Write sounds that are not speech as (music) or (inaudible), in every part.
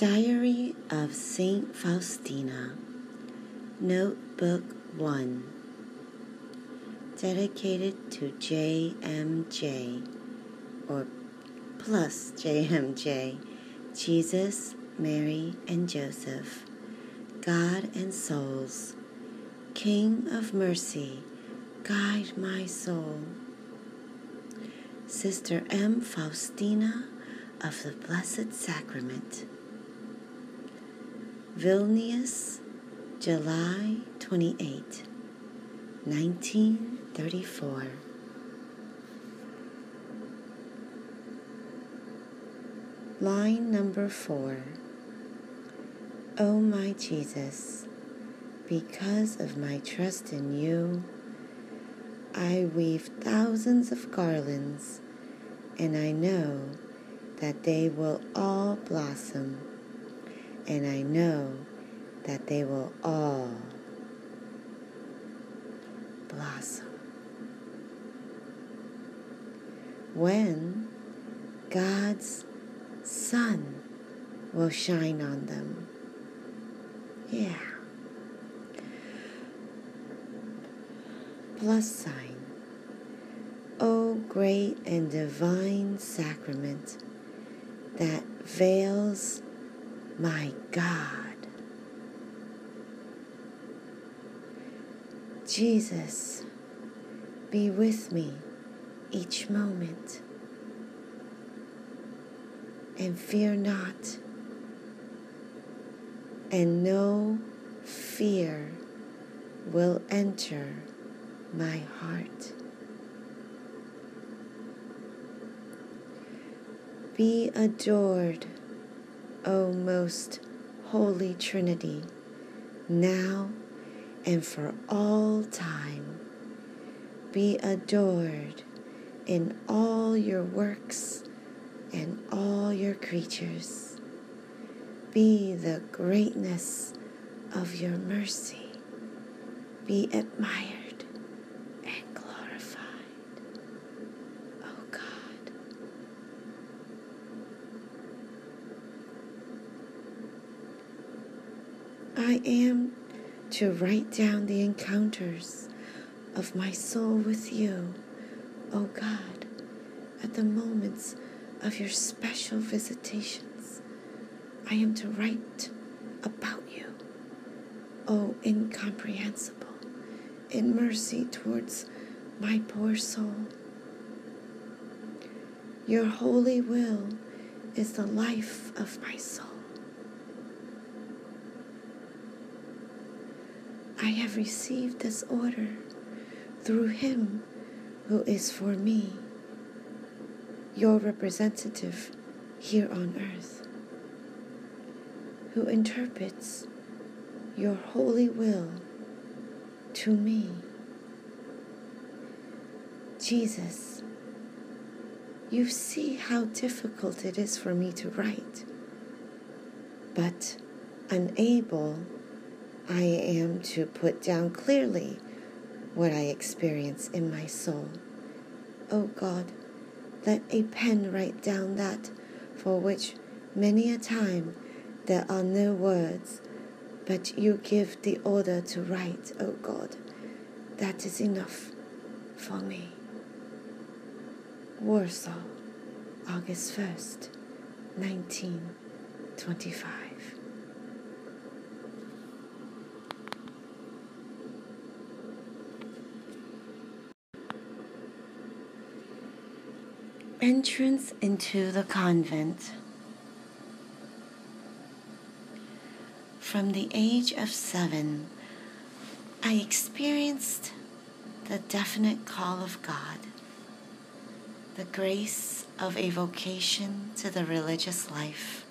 Diary of Saint Faustina, Notebook 1, dedicated to JMJ, or plus JMJ, Jesus, Mary, and Joseph, God and souls, King of mercy, guide my soul. Sister M. Faustina of the Blessed Sacrament. Vilnius, July 28, 1934. Line number four. O oh my Jesus, because of my trust in you, I weave thousands of garlands, and I know that they will all blossom, and I know that they will all blossom. When God's sun will shine on them. Yeah. Plus sign. O great and divine sacrament that veils my God. Jesus, be with me each moment and fear not, and no fear will enter my heart. Be adored, O most holy Trinity, now and for all time. Be adored in all your works and all your creatures. Be the greatness of your mercy. Be admired I am to write down the encounters of my soul with you, O oh God, at the moments of your special visitations. I am to write about you, O oh incomprehensible, in mercy towards my poor soul. Your holy will is the life of my soul. I have received this order through Him who is for me, your representative here on earth, who interprets your holy will to me. Jesus, you see how difficult it is for me to write, but unable I am to put down clearly what I experience in my soul. O oh God, let a pen write down that for which many a time there are no words, but you give the order to write, O oh God. That is enough for me. Warsaw, August 1st, 1925. Entrance into the convent. From the age of seven, I experienced the definite call of God, the grace of a vocation to the religious life.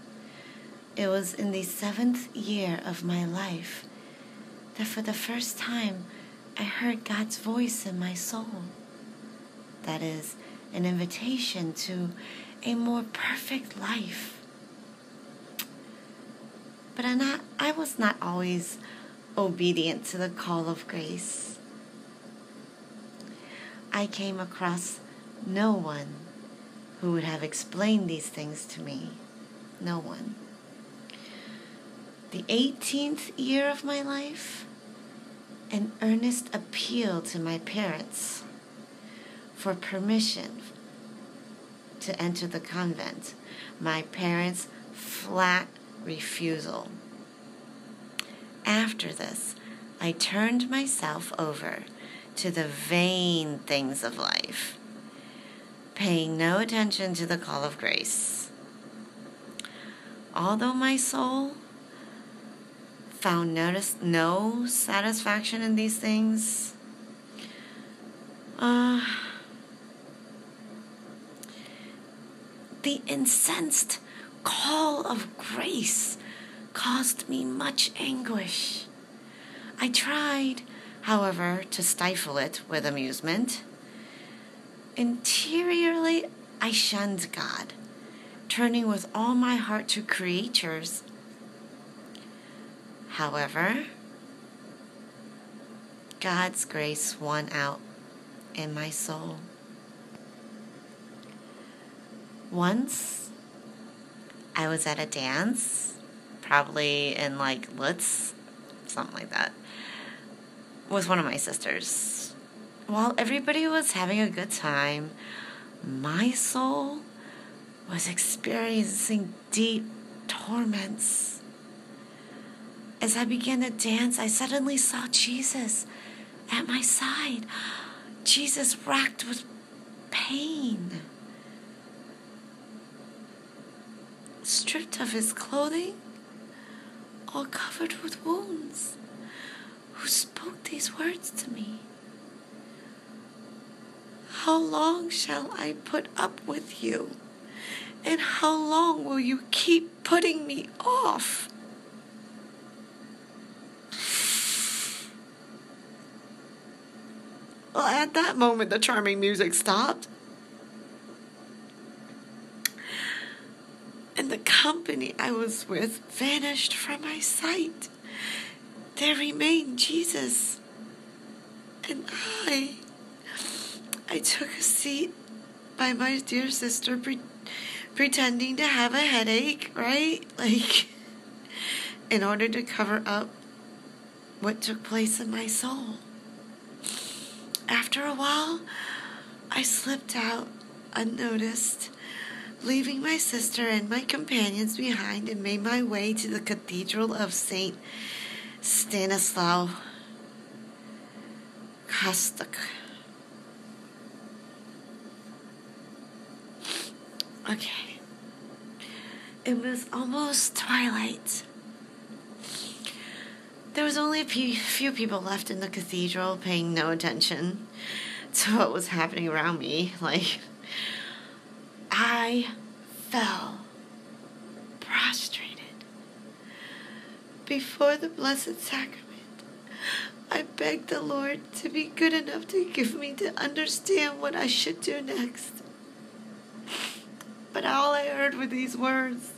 It was in the seventh year of my life that for the first time I heard God's voice in my soul. That is, an invitation to a more perfect life. But I, not, I was not always obedient to the call of grace. I came across no one who would have explained these things to me. No one. the 18th year of my life, an earnest appeal to my parents for permission to enter the convent. My parents' flat refusal. After this, I turned myself over to the vain things of life, paying no attention to the call of grace. Although my soul found notice, no satisfaction in these things, uh, the incensed call of grace caused me much anguish. I tried, however, to stifle it with amusement. Interiorly, I shunned God, turning with all my heart to creatures. However, God's grace won out in my soul. Once I was at a dance, probably in like Lutz, something like that, with one of my sisters. While everybody was having a good time, my soul was experiencing deep torments. As I began to dance, I suddenly saw Jesus at my side. Jesus racked with pain. Stripped of his clothing, all covered with wounds, who spoke these words to me. How long shall I put up with you? And how long will you keep putting me off? Well, at that moment, the charming music stopped. And the company I was with vanished from my sight. There remained Jesus and I. I took a seat by my dear sister, pre- pretending to have a headache, right? (laughs) Like, in order to cover up what took place in my soul. After a while, I slipped out unnoticed leaving my sister and my companions behind, and made my way to the Cathedral of St. Stanislaw Kostka. Okay. It was almost twilight. There was only a few people left in the cathedral paying no attention to what was happening around me. (laughs) Like, I fell prostrated before the Blessed Sacrament. I begged the Lord to be good enough to give me to understand what I should do next. But all I heard were these words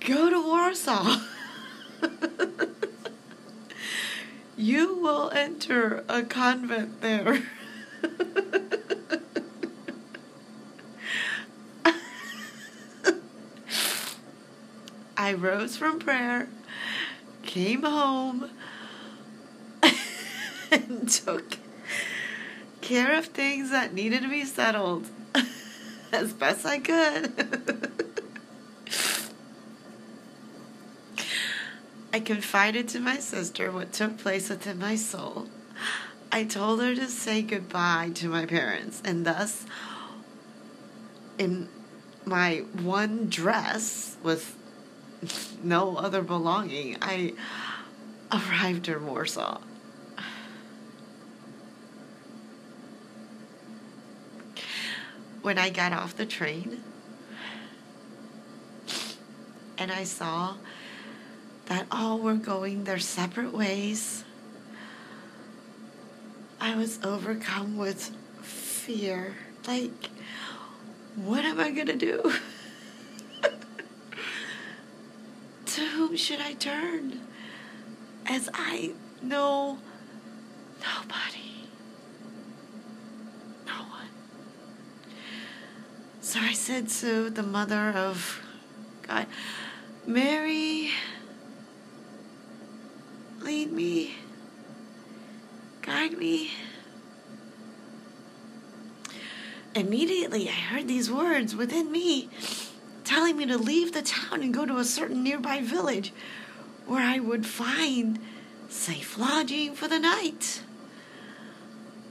Go to Warsaw. (laughs) you will enter a convent there. (laughs) I rose from prayer, came home, (laughs) and took care of things that needed to be settled (laughs) as best I could. (laughs) I confided to my sister what took place within my soul. I told her to say goodbye to my parents, and thus, in my one dress with no other belonging, I arrived in Warsaw. When I got off the train and I saw that all were going their separate ways, I was overcome with fear. Like, what am I going to do? (laughs) to whom should I turn? As I know nobody. No one. So I said to the mother of God, Mary, lead me, guide me. Immediately, I heard these words within me telling me to leave the town and go to a certain nearby village where I would find safe lodging for the night.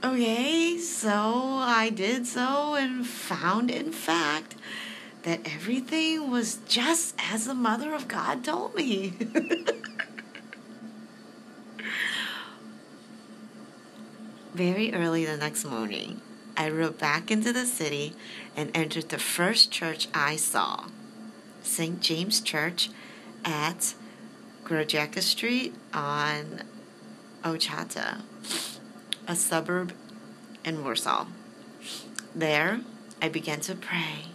Okay, so I did so and found, in fact, that everything was just as the Mother of God told me. (laughs) Very early the next morning, I rode back into the city and entered the first church I saw St. James Church at Grojecka Street on Ochota a suburb in Warsaw. There, I began to pray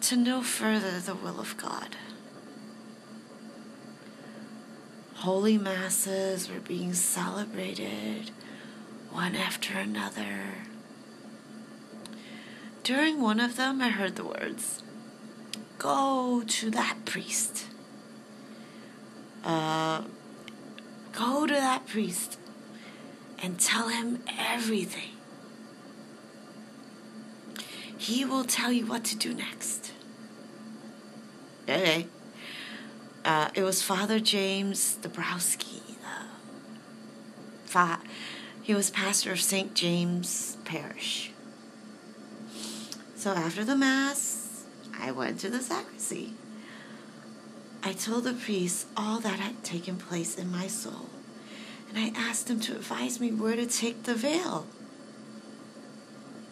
to know further the will of God. Holy Masses were being celebrated one after another. During one of them, I heard the words, Go to that priest. Uh, go to that priest and tell him everything. He will tell you what to do next. Okay. Uh, it was Father James Dabrowski. Uh, fa- he was pastor of St. James Parish. So after the Mass, I went to the sacristy. I told the priest all that had taken place in my soul and I asked him to advise me where to take the veil.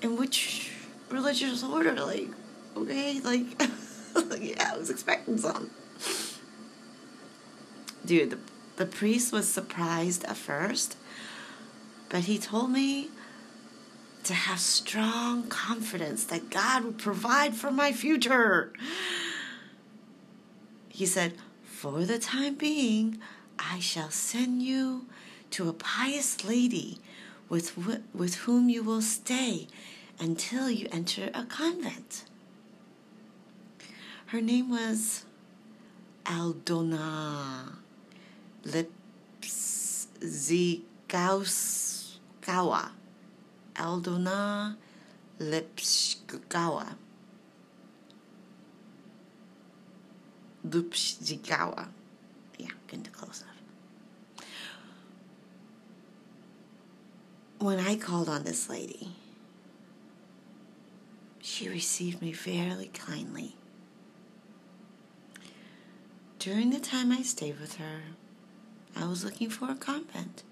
In which religious order, like, okay, like, (laughs) yeah, I was expecting some. Dude, the, the priest was surprised at first, but he told me to have strong confidence that God would provide for my future. He said, For the time being, I shall send you to a pious lady with, with whom you will stay until you enter a convent. Her name was Aldona Lipzigauskawa. Aldona Lipzgawa. Lipzgawa. Yeah, getting close enough. when I called on this lady, she received me fairly kindly. During the time I stayed with her, I was looking for a convent.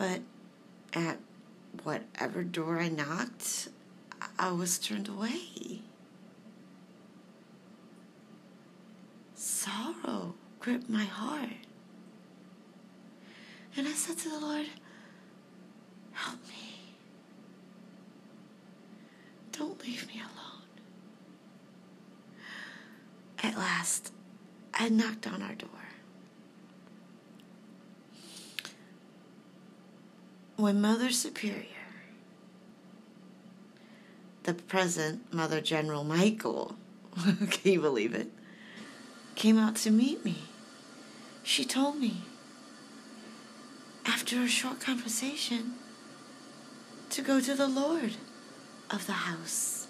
But at whatever door I knocked, I was turned away. Sorrow gripped my heart. And I said to the Lord, Help me. Don't leave me alone. At last, I knocked on our door. When Mother Superior, the present Mother General Michael, (laughs) can you believe it, came out to meet me, she told me, after a short conversation, to go to the Lord of the house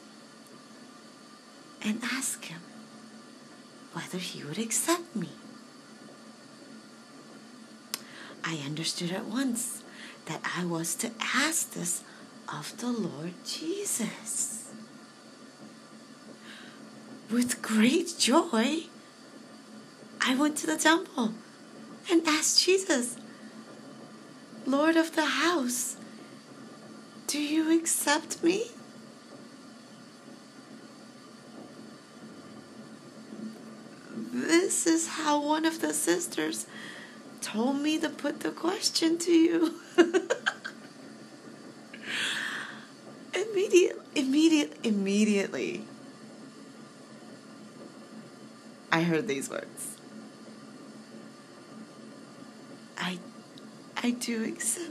and ask him whether he would accept me. I understood at once that I was to ask this of the Lord Jesus. With great joy, I went to the temple and asked Jesus, Lord of the house, do you accept me? This is how one of the sisters told me to put the question to you. (laughs) immediate, immediate, immediately, I heard these words. I, I do accept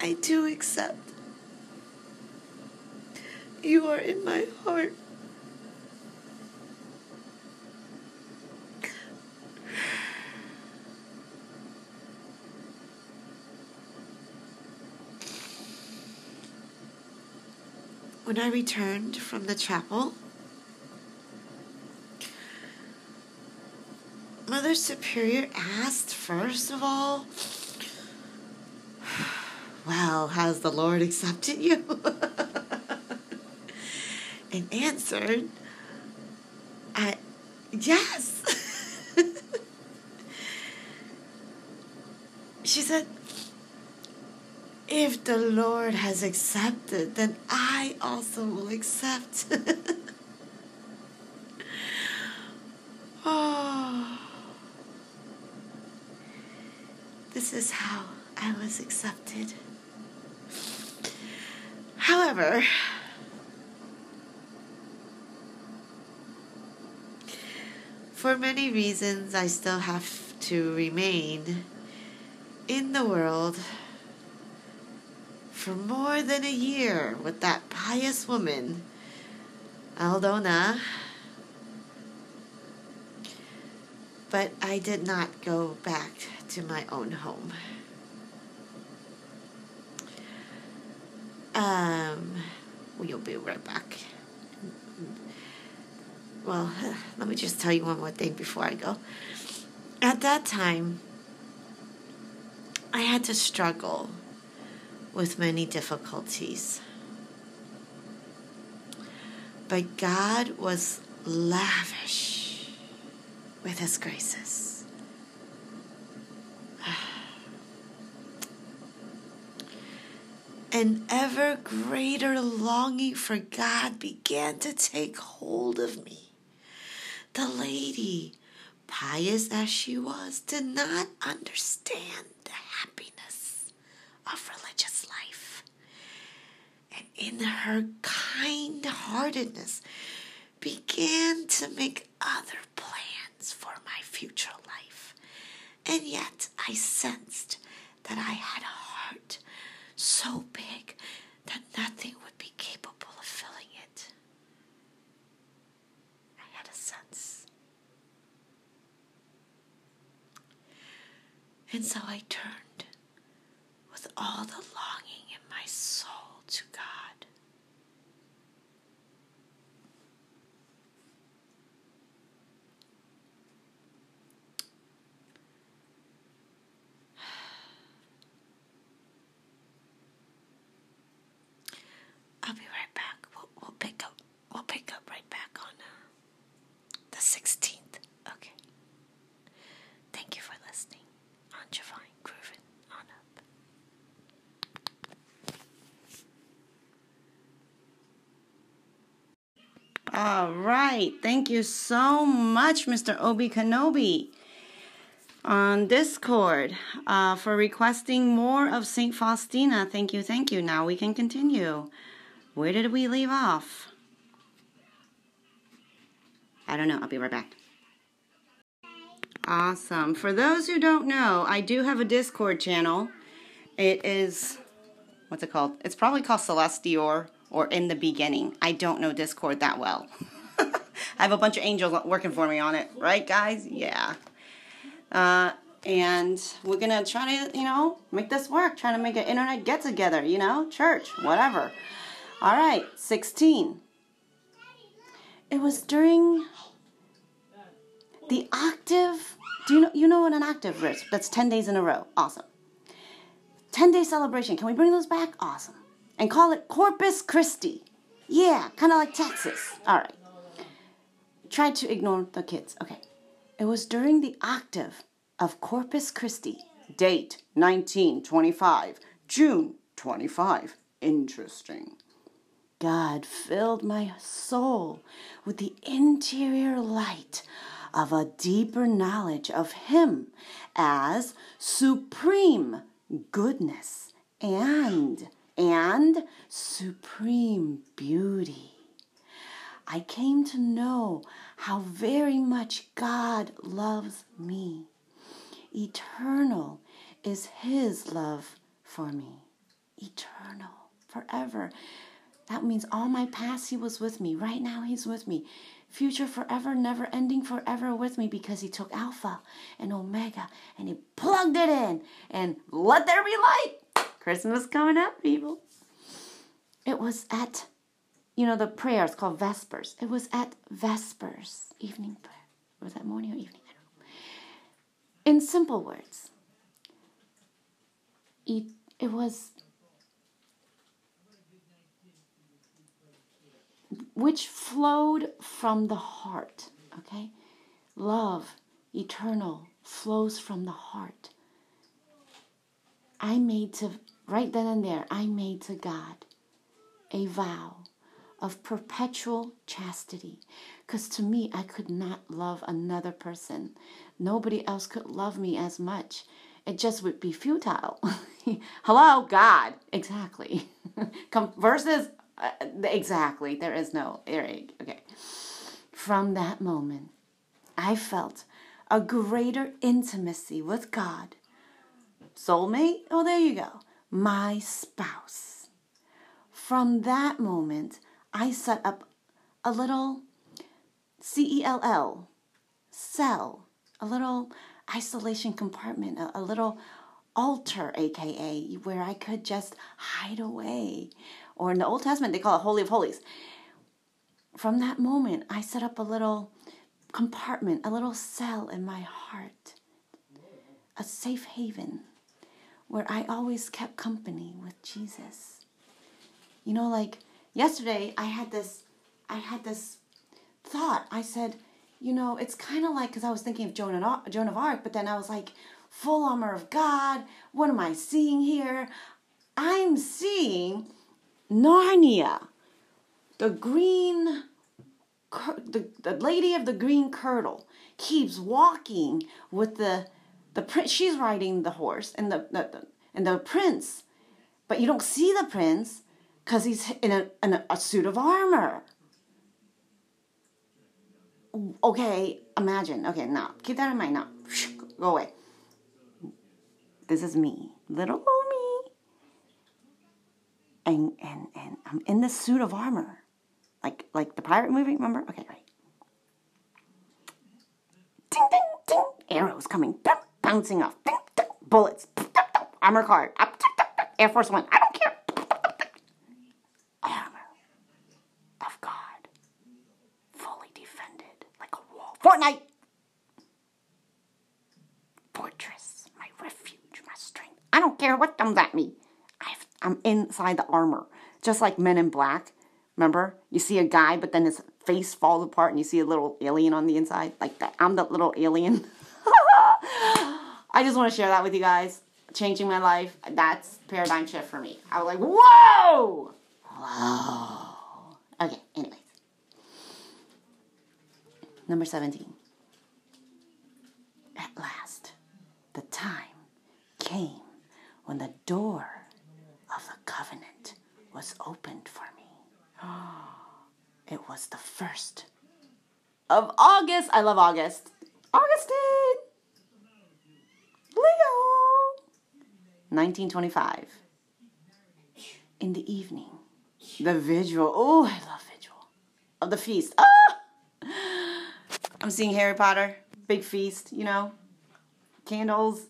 I do accept You are in my heart. When I returned from the chapel, Mother Superior asked, first of all, Well, has the Lord accepted you? (laughs) and answered, I, Yes. (laughs) she said, if the Lord has accepted, then I also will accept. (laughs) oh, this is how I was accepted. However, for many reasons, I still have to remain in the world for more than a year with that pious woman, Aldona. But I did not go back to my own home. Um, we'll be right back. Well, (laughs) let me just tell you one more thing before I go. At that time, I had to struggle with many difficulties. But God was lavish with His graces. (sighs) An ever greater longing for God began to take hold of me. The lady, pious as she was, did not understand the happiness of in her kind heartedness, began to make other plans for my future life. And yet I sensed that I had a heart so big that nothing would be capable of filling it. I had a sense. And so I turned with all the longing in my soul to God. I'll be right back. We'll, we'll pick up. We'll pick up right back on uh, the 16th. Okay. Thank you for listening. On Javine Groovin on up. All right. Thank you so much, Mr. Obi Kenobi on Discord uh, for requesting more of St. Faustina. Thank you, thank you. Now we can continue. Where did we leave off? I don't know. I'll be right back. Awesome. For those who don't know, I do have a Discord channel. It is, what's it called? It's probably called Celestior or In the Beginning. I don't know Discord that well. (laughs) I have a bunch of angels working for me on it, right, guys? Yeah. Uh, and we're gonna try to, you know, make this work. Trying to make an internet get together, you know, church, whatever. All right, 16. It was during the octave. Do you know you know what an octave is? That's 10 days in a row. Awesome. 10 day celebration. Can we bring those back? Awesome. And call it Corpus Christi. Yeah, kind of like Texas. All right. Try to ignore the kids. Okay. It was during the octave of Corpus Christi, date 1925, June 25. Interesting. God filled my soul with the interior light of a deeper knowledge of Him as supreme goodness and and supreme beauty. I came to know how very much God loves me. Eternal is His love for me. Eternal, forever. That means all my past, He was with me. Right now, He's with me. Future forever, never ending forever with me because He took Alpha and Omega and He plugged it in and let there be light. Christmas coming up, people. It was at, you know, the prayer is called Vespers. It was at Vespers, evening prayer. Was that morning or evening? I don't know. In simple words, it, it was which flowed from the heart. Okay? Love, eternal, flows from the heart. I made to, right then and there, I made to God a vow of perpetual chastity. Because to me, I could not love another person. Nobody else could love me as much. It just would be futile. (laughs) Hello, God. Exactly. (laughs) Come versus uh, exactly. There is no okay. From that moment, I felt a greater intimacy with God. Soulmate? Oh, there you go. My spouse. From that moment, I set up a little C E L L cell, a little isolation compartment, a, a little altar, aka, where I could just hide away. Or in the Old Testament, they call it Holy of Holies. From that moment, I set up a little compartment, a little cell in my heart, a safe haven where I always kept company with Jesus. You know, like yesterday, I had this, I had this thought. I said, you know, it's kind of like because I was thinking of Joan, and, Joan of Arc, but then I was like, full armor of God. What am I seeing here? I'm seeing Narnia, the green, the, the lady of the green kirtle keeps walking with the the prince. She's riding the horse and the, the, the and the prince, but you don't see the prince because he's in a, in a, suit of armor. Okay, imagine. Okay, now keep that in mind. Now go away. This is me, little me. And and and I'm in this suit of armor. Like like the pirate movie, remember? Okay, right. Ding ding ding arrows coming, bouncing off. Bullets. Armor card. Air Force One. I don't care. Armor of God. Fully defended like a wall. Fortnite! Fortress. My refuge. My strength. I don't care what comes at me. i am inside the armor, just like Men in Black. Remember, you see a guy, but then his face falls apart, and you see a little alien on the inside, like that. I'm the little alien. (laughs) I just want to share that with you guys. Changing my life. That's paradigm shift for me. I was like, whoa, whoa. Okay. Anyways, number seventeen. At last, the time came when the door of the covenant was opened for me. (gasps) It was the first of August. I love August. Augustine! Leo! 1925. In the evening, the vigil. Oh, I love vigil. Of the feast. Ah! I'm seeing Harry Potter. Big feast, you know. Candles,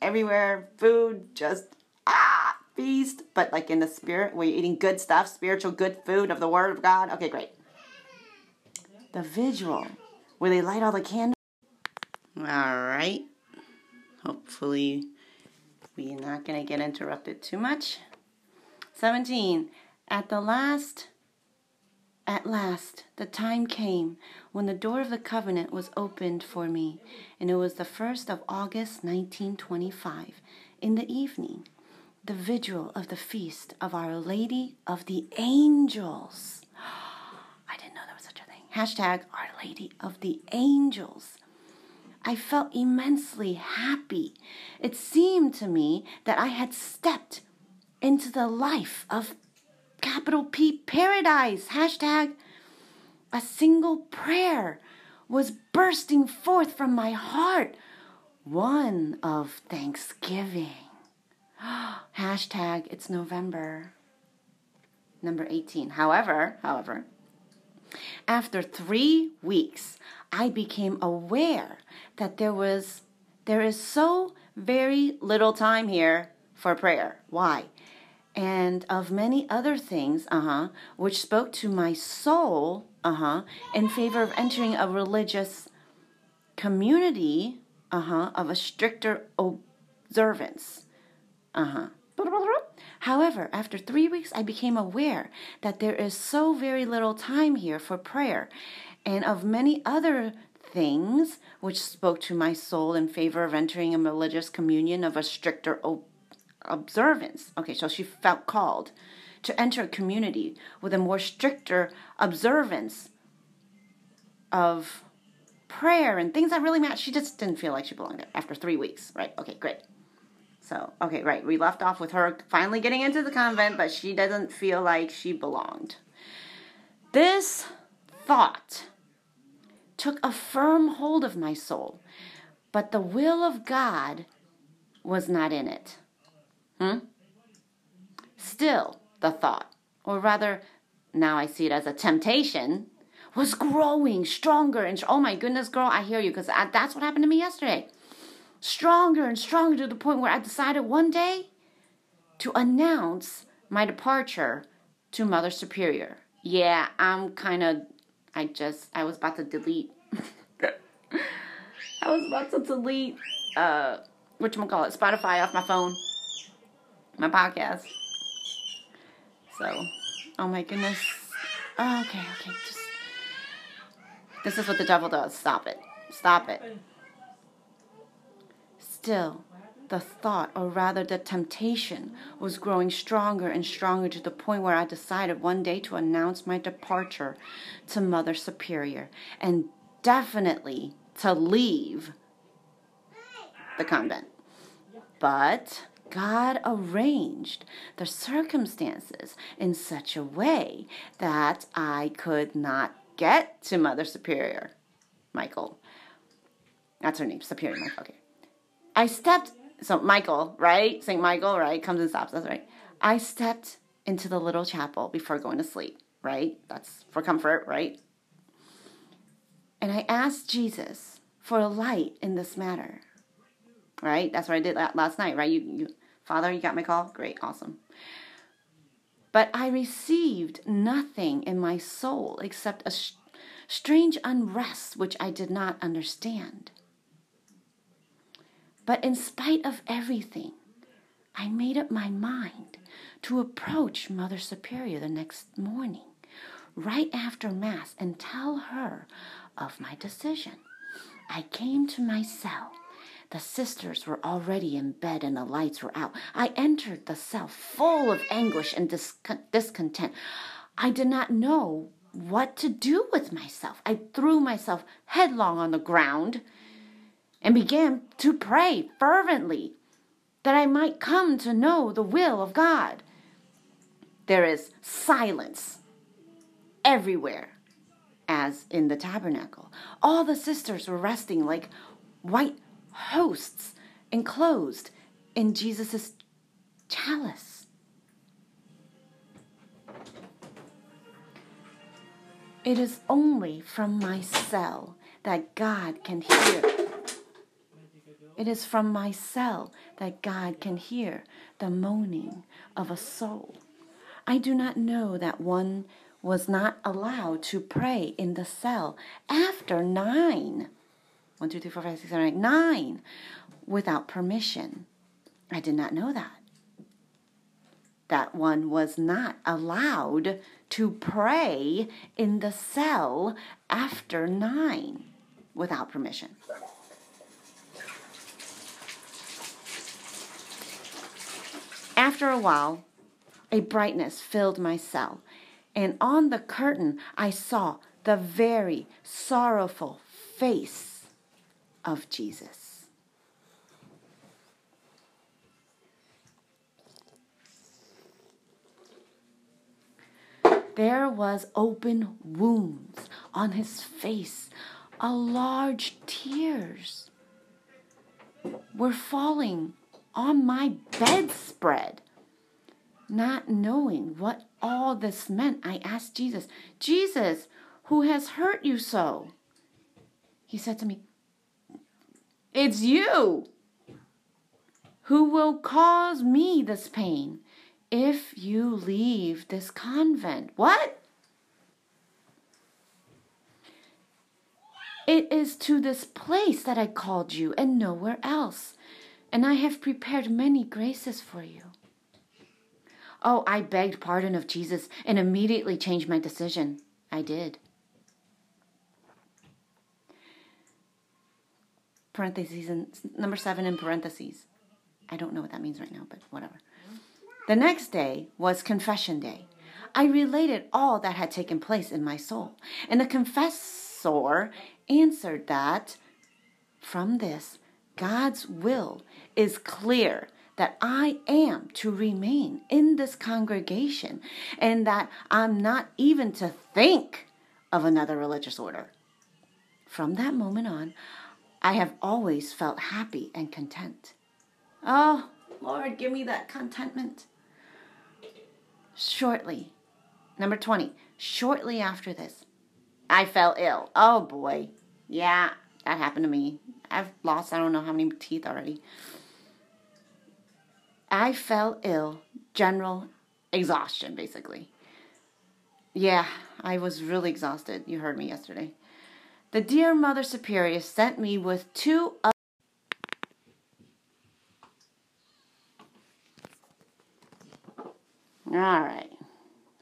everywhere, food, just ah, feast, but like in the spirit where you're eating good stuff, spiritual good food of the Word of God. Okay, great. The vigil where they light all the candles. All right. Hopefully, we're not going to get interrupted too much. 17. At the last at last, the time came when the door of the covenant was opened for me, and it was the first of August 1925, in the evening, the vigil of the feast of Our Lady of the Angels. (gasps) I didn't know there was such a thing. Hashtag Our Lady of the Angels. I felt immensely happy. It seemed to me that I had stepped into the life of capital P paradise. Hashtag a single prayer was bursting forth from my heart. One of thanksgiving. (gasps) Hashtag it's November. Number 18. However, however, after three weeks, I became aware that there was there is so very little time here for prayer. Why? And of many other things, uh-huh, which spoke to my soul, uh-huh, in favor of entering a religious community, uh-huh, of a stricter observance. Uh-huh. However, after three weeks, I became aware that there is so very little time here for prayer, and of many other things which spoke to my soul in favor of entering a religious communion of a stricter observance. Okay, so she felt called to enter a community with a more stricter observance of prayer and things that really matter. She just didn't feel like she belonged there after three weeks, right? Okay, great. So, okay, right. We left off with her finally getting into the convent, but she doesn't feel like she belonged. This thought took a firm hold of my soul, but the will of God was not in it. Hmm? Still, the thought, or rather, now I see it as a temptation, was growing stronger and oh my goodness, girl, I hear you because that's what happened to me yesterday stronger and stronger to the point where I decided one day to announce my departure to Mother Superior. Yeah, I'm kind of, I just, I was about to delete. (laughs) I was about to delete, uh, what you call it, Spotify off my phone, my podcast. So, oh my goodness. Oh, okay, okay, just, this is what the devil does. Stop it. Stop it. Still, the thought, or rather the temptation, was growing stronger and stronger to the point where I decided one day to announce my departure to Mother Superior and definitely to leave the convent. But God arranged the circumstances in such a way that I could not get to Mother Superior, Michael. That's her name, Superior Michael. Okay. I stepped, so Michael, right? St. Michael, right? Comes and stops us, right? I stepped into the little chapel before going to sleep, right? That's for comfort, right? And I asked Jesus for a light in this matter, right? That's what I did last night, right? You, you, Father, you got my call? Great, awesome. But I received nothing in my soul except a strange unrest which I did not understand. But in spite of everything, I made up my mind to approach Mother Superior the next morning, right after Mass, and tell her of my decision. I came to my cell. The sisters were already in bed and the lights were out. I entered the cell full of anguish and discontent. I did not know what to do with myself. I threw myself headlong on the ground and began to pray fervently that I might come to know the will of God. There is silence everywhere, as in the tabernacle. All the sisters were resting like white hosts enclosed in Jesus' chalice. It is only from my cell that God can hear it is from my cell that God can hear the moaning of a soul. I do not know that one was not allowed to pray in the cell after nine. One, two, three, four, five, six, seven, eight, nine without permission. I did not know that. That one was not allowed to pray in the cell after nine without permission. After a while, a brightness filled my cell, and on the curtain I saw the very sorrowful face of Jesus. There was open wounds on his face, a large tears were falling on my bedspread, not knowing what all this meant, I asked Jesus, Jesus, who has hurt you so? He said to me, It's you who will cause me this pain if you leave this convent. What? It is to this place that I called you and nowhere else. And I have prepared many graces for you. Oh, I begged pardon of Jesus and immediately changed my decision. I did. Parentheses and number seven in parentheses. I don't know what that means right now, but whatever. The next day was confession day. I related all that had taken place in my soul, and the confessor answered that from this, God's will is clear that I am to remain in this congregation and that I'm not even to think of another religious order. From that moment on, I have always felt happy and content. Oh, Lord, give me that contentment. Shortly, number 20, shortly after this, I fell ill. Oh boy. Yeah, that happened to me. I've lost I don't know how many teeth already. I fell ill, general exhaustion, basically. Yeah, I was really exhausted. You heard me yesterday. The dear Mother Superior sent me with two. Other All right.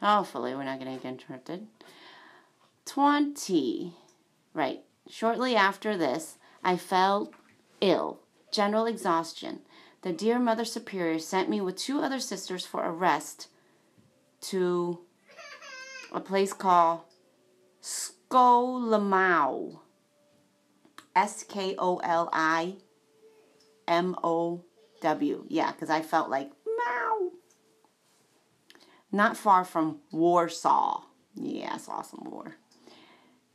Hopefully, we're not going to get interrupted. 20. Right. Shortly after this, I fell ill, general exhaustion the dear Mother Superior sent me with two other sisters for a rest to a place called Skolimow. S K O L I M O W. Yeah, because I felt like Mow. Not far from Warsaw. Yeah, I saw some war.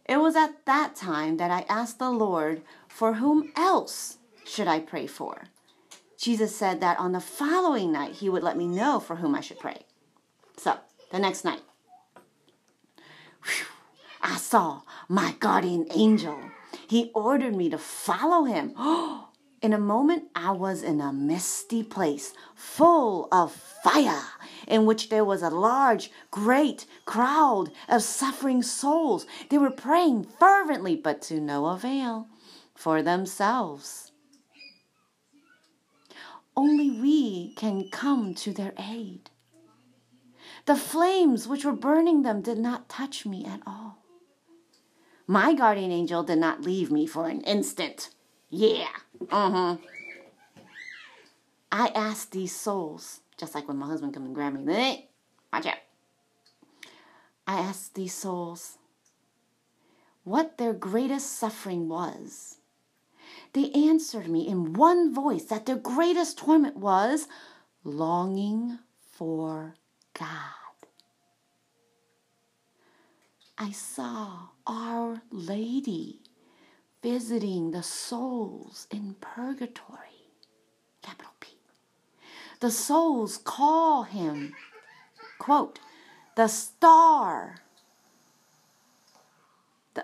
It was at that time that I asked the Lord, for whom else should I pray for? Jesus said that on the following night he would let me know for whom I should pray. So, the next night, whew, I saw my guardian angel. He ordered me to follow him. (gasps) In a moment, I was in a misty place full of fire, in which there was a large, great crowd of suffering souls. They were praying fervently, but to no avail for themselves only we can come to their aid. The flames which were burning them did not touch me at all. My guardian angel did not leave me for an instant. Yeah, uh huh. I asked these souls, just like when my husband comes and grab me, hey, watch out. I asked these souls what their greatest suffering was they answered me in one voice that their greatest torment was longing for God. I saw Our Lady visiting the souls in purgatory, capital P. The souls call him, quote, the star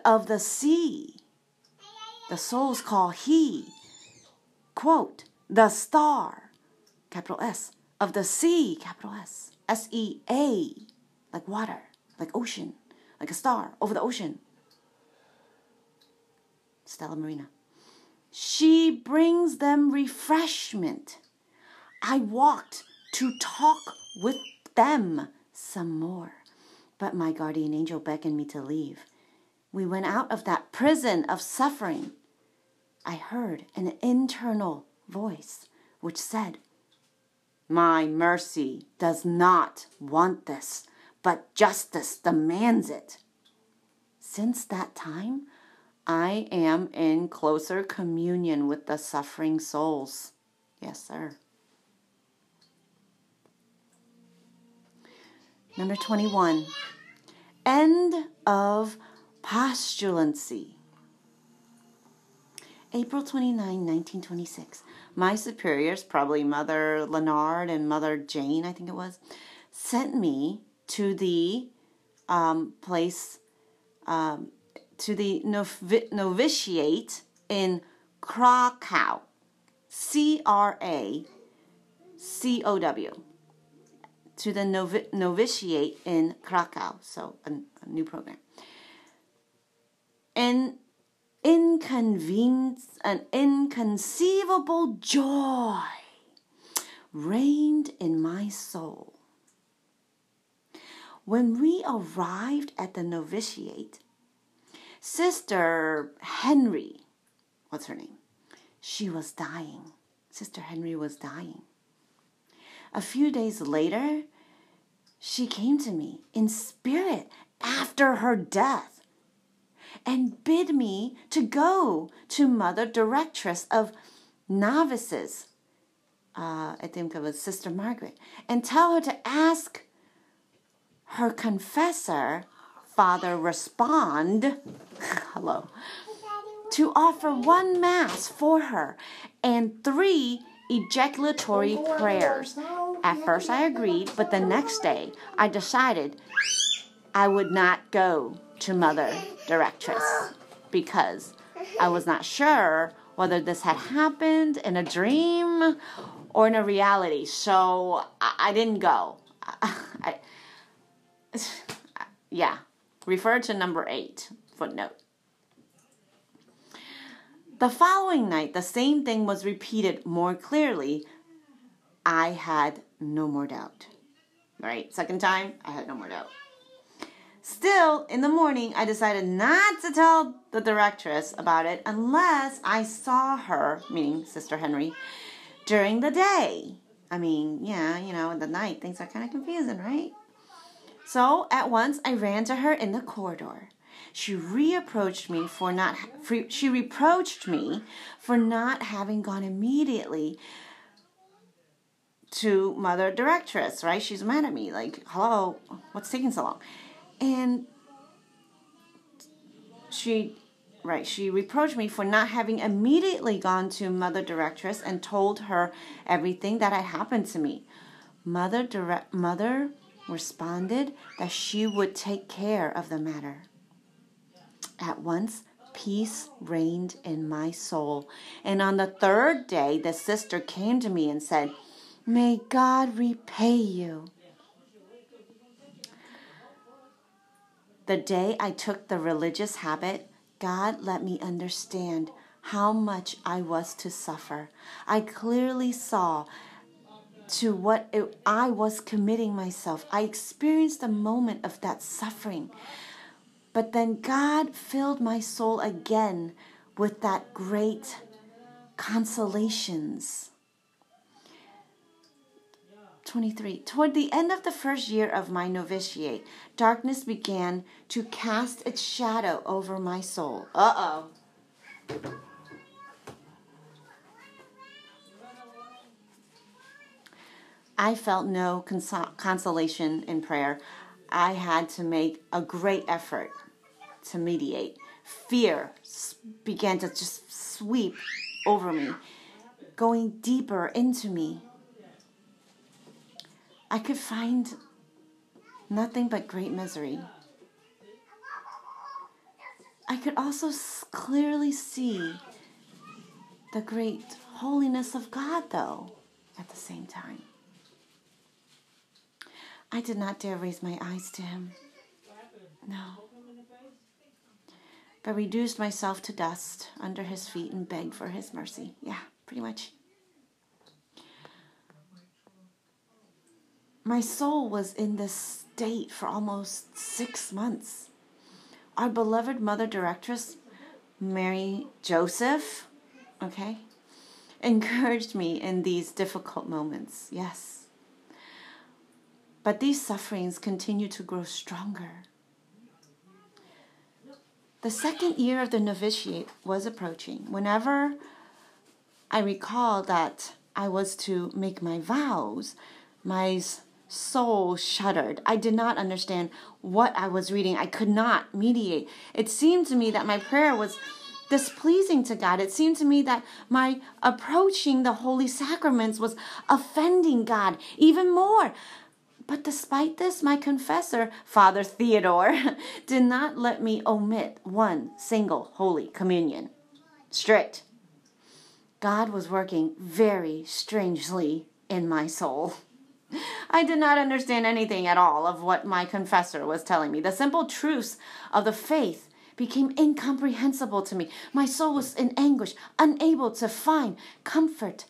of the sea the souls call he, quote, the star, capital S, of the sea, capital S, S E A, like water, like ocean, like a star over the ocean. Stella Marina. She brings them refreshment. I walked to talk with them some more, but my guardian angel beckoned me to leave we went out of that prison of suffering, I heard an internal voice which said, My mercy does not want this, but justice demands it. Since that time, I am in closer communion with the suffering souls. Yes, sir. Number 21. End of postulancy. April 29, 1926. My superiors, probably Mother Leonard and Mother Jane, I think it was, sent me to the um, place, um, to the novi- novitiate in Cracow. C R A C O W. To the novi- novitiate in Cracow. So, a, a new program. And inconvenience, an inconceivable joy reigned in my soul. When we arrived at the novitiate, Sister Henry, what's her name? She was dying. Sister Henry was dying. A few days later, she came to me in spirit after her death and bid me to go to Mother Directress of Novices. Uh, I think it was Sister Margaret, and tell her to ask her confessor, Father Rospond, (laughs) hello, to offer one Mass for her and three ejaculatory prayers. At first, I agreed, but the next day, I decided I would not go to Mother Directress because I was not sure whether this had happened in a dream or in a reality. So I, I didn't go. (laughs) I, (sighs) yeah, refer to number eight, footnote. The following night, the same thing was repeated more clearly. I had no more doubt. Right? Second time, I had no more doubt. Still, in the morning, I decided not to tell the directress about it unless I saw her, meaning Sister Henry, during the day. I mean, yeah, you know, in the night, things are kind of confusing, right? So at once I ran to her in the corridor. She reapproached me for not she reproached me for not having gone immediately to mother directress, right? She's mad at me like, "Hello, what's taking so long?" And she right, she reproached me for not having immediately gone to mother directress and told her everything that had happened to me. Mother direct mother responded that she would take care of the matter. At once, peace reigned in my soul. And on the third day, the sister came to me and said, May God repay you. The day I took the religious habit, God let me understand how much I was to suffer. I clearly saw to what it, I was committing myself. I experienced a moment of that suffering. But then God filled my soul again with that great consolations. 23. Toward the end of the first year of my novitiate, darkness began to cast its shadow over my soul. Uh oh. I felt no cons- consolation in prayer. I had to make a great effort to mediate. Fear began to just sweep over me, going deeper into me. I could find nothing but great misery. I could also clearly see the great holiness of God, though, at the same time. I did not dare raise my eyes to him. No. But reduced myself to dust under his feet and begged for his mercy. Yeah, pretty much. My soul was in this state for almost six months. Our beloved mother directress, Mary Joseph, okay, encouraged me in these difficult moments. Yes. But these sufferings continue to grow stronger. The second year of the novitiate was approaching. Whenever I recall that I was to make my vows, my soul shuddered. I did not understand what I was reading. I could not mediate. It seemed to me that my prayer was displeasing to God. It seemed to me that my approaching the holy sacraments was offending God even more But despite this, my confessor, Father Theodore, (laughs) did not let me omit one single Holy Communion. Strict. God was working very strangely in my soul. I did not understand anything at all of what my confessor was telling me. The simple truths of the faith became incomprehensible to me. My soul was in anguish, unable to find comfort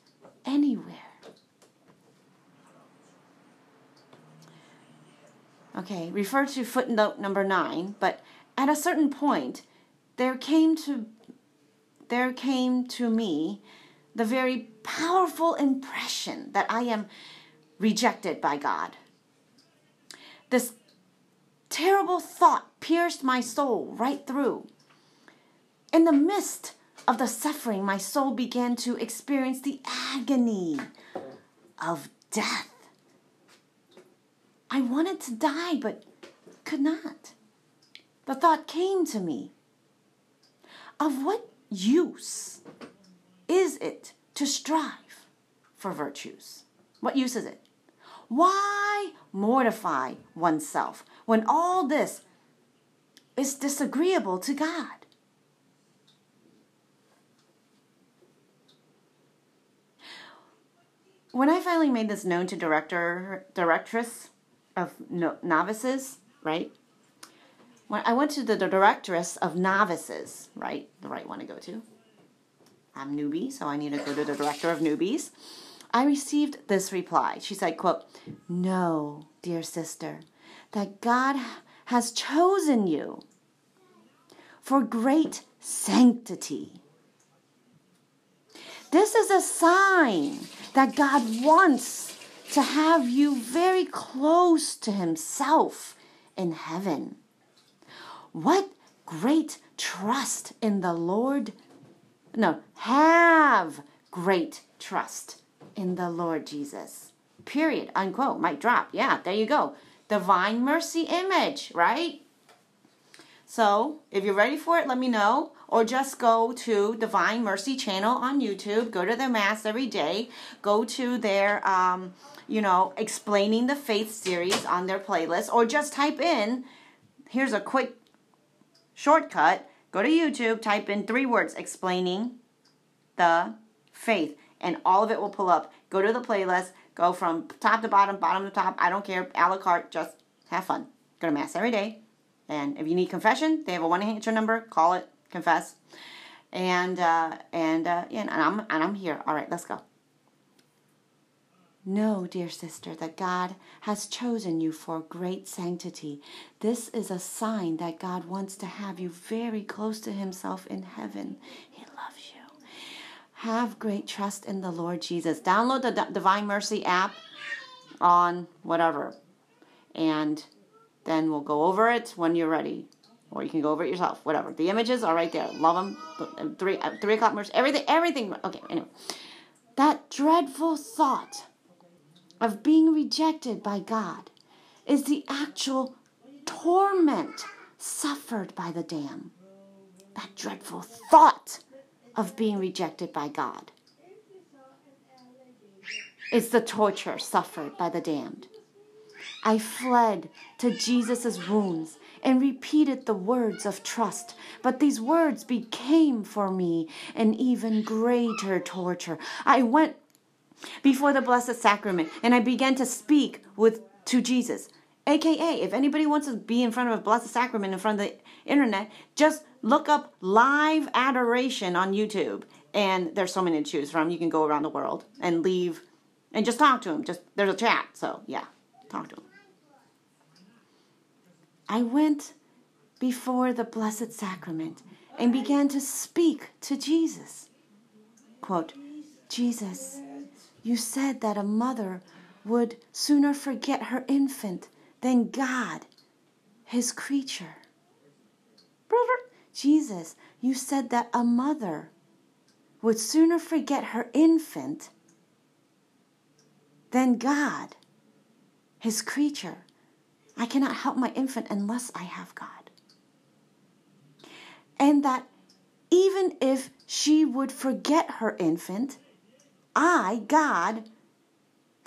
anywhere. Okay, refer to footnote number nine, but at a certain point, there came to there came to me the very powerful impression that I am rejected by God. This terrible thought pierced my soul right through. In the midst of the suffering, my soul began to experience the agony of death. I wanted to die, but could not. The thought came to me of what use is it to strive for virtues? What use is it? Why mortify oneself when all this is disagreeable to God? When I finally made this known to director directress of novices, right? When I went to the directress of novices, right? The right one to go to. I'm newbie, so I need to go to the director of newbies. I received this reply. She said, quote, Know, dear sister, that God has chosen you for great sanctity. This is a sign that God wants to have you very close to Himself in heaven. What great trust in the Lord. No, have great trust in the Lord Jesus. Period. Unquote. Might drop. Yeah, there you go. Divine mercy image, right? So, if you're ready for it, let me know. Or just go to Divine Mercy channel on YouTube. Go to their Mass every day. Go to their, um, you know, Explaining the Faith series on their playlist. Or just type in, here's a quick shortcut. Go to YouTube, type in three words, Explaining the Faith and all of it will pull up. Go to the playlist, go from top to bottom, bottom to top. I don't care, a la carte, just have fun. Go to Mass every day. And if you need confession, they have a one answer number. Call it, confess. And uh, and uh, yeah, and I'm and I'm here. All right, let's go. Know, dear sister, that God has chosen you for great sanctity. This is a sign that God wants to have you very close to Himself in heaven. Have great trust in the Lord Jesus. Download the D- Divine Mercy app on whatever. And then we'll go over it when you're ready. Or you can go over it yourself, whatever. The images are right there. Love them. Three, uh, three o'clock mercy. Everything, everything. Okay, anyway. That dreadful thought of being rejected by God is the actual torment suffered by the damned. That dreadful thought of being rejected by God. It's the torture suffered by the damned. I fled to Jesus' wounds and repeated the words of trust, but these words became for me an even greater torture. I went before the Blessed Sacrament and I began to speak with to Jesus. AKA, if anybody wants to be in front of a Blessed Sacrament in front of the internet, just look up live adoration on YouTube, and there's so many to choose from. You can go around the world and leave and just talk to him. Just there's a chat, so yeah, talk to him. I went before the Blessed Sacrament and began to speak to Jesus. Quote, Jesus, you said that a mother would sooner forget her infant than God, his creature. Jesus, you said that a mother would sooner forget her infant than God, his creature. I cannot help my infant unless I have God. And that even if she would forget her infant, I, God,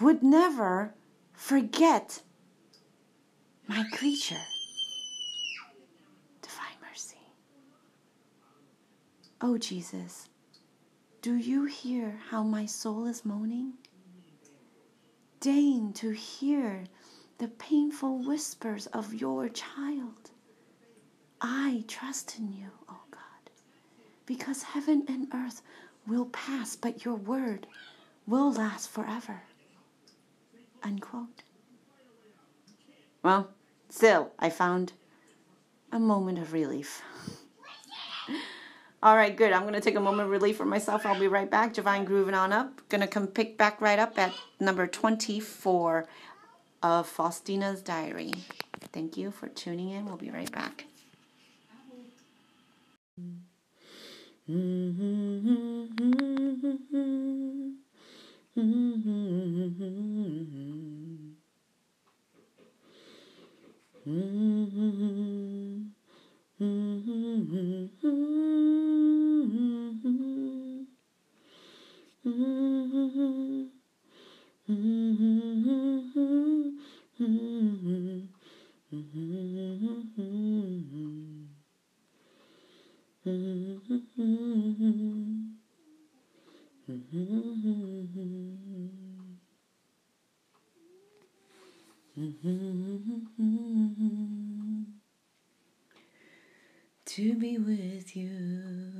would never forget my creature. Divine mercy. Oh, Jesus, do you hear how my soul is moaning? Deign to hear the painful whispers of your child. I trust in you, O oh God, because heaven and earth will pass, but your word will last forever. Unquote. Well, still, I found a moment of relief. All right, good. I'm going to take a moment of relief for myself. I'll be right back. Divine grooving on up. Going to come pick back right up at number 24 of Faustina's Diary. Thank you for tuning in. We'll be right back. (laughs) to be with you.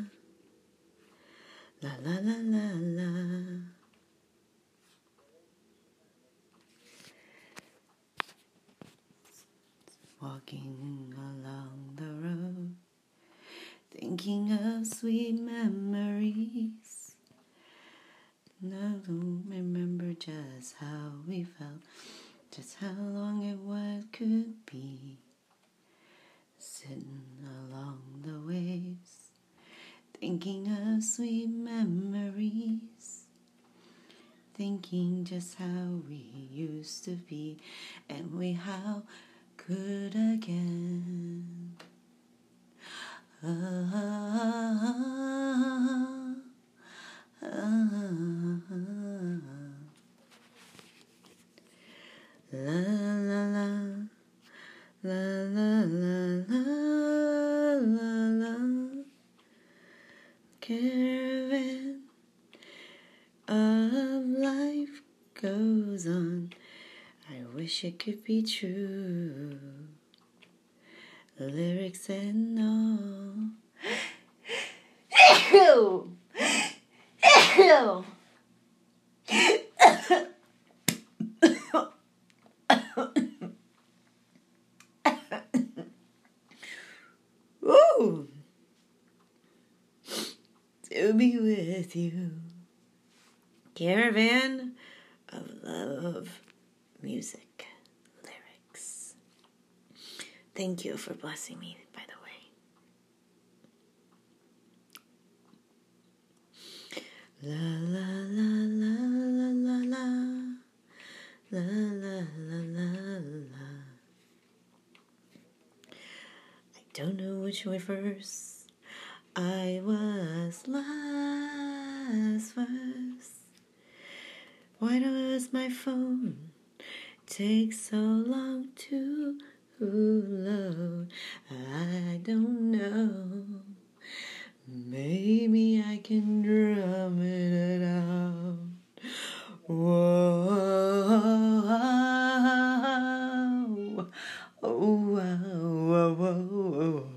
la la la la la Walking along the road, thinking of sweet memories I don't remember just how we felt, just how long it was could be. Sitting along the waves, thinking of sweet memories, thinking just how we used to be, and we how could again. Ah, ah, ah, La la la la la la la la la caravan of life goes on. I wish it could be true. Lyrics and all. (gasps) Ew. Ooh. To be with you. Caravan of Love Music Lyrics. Thank you for blessing me by the way. La la la la la la la la la la la la I don't know which way first I was last first Why does my phone take so long to load? I don't know Maybe I can drum it out. Whoa, oh, whoa, whoa,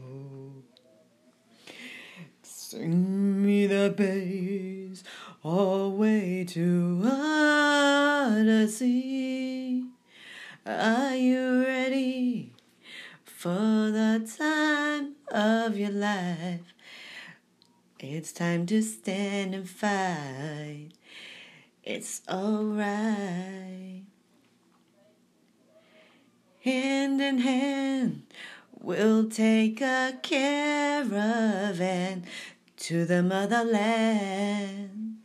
Sing me the bass all way to Odyssey. Are you ready for the time of your life? It's time to stand and fight. It's alright. Hand in hand, we'll take a caravan to the motherland,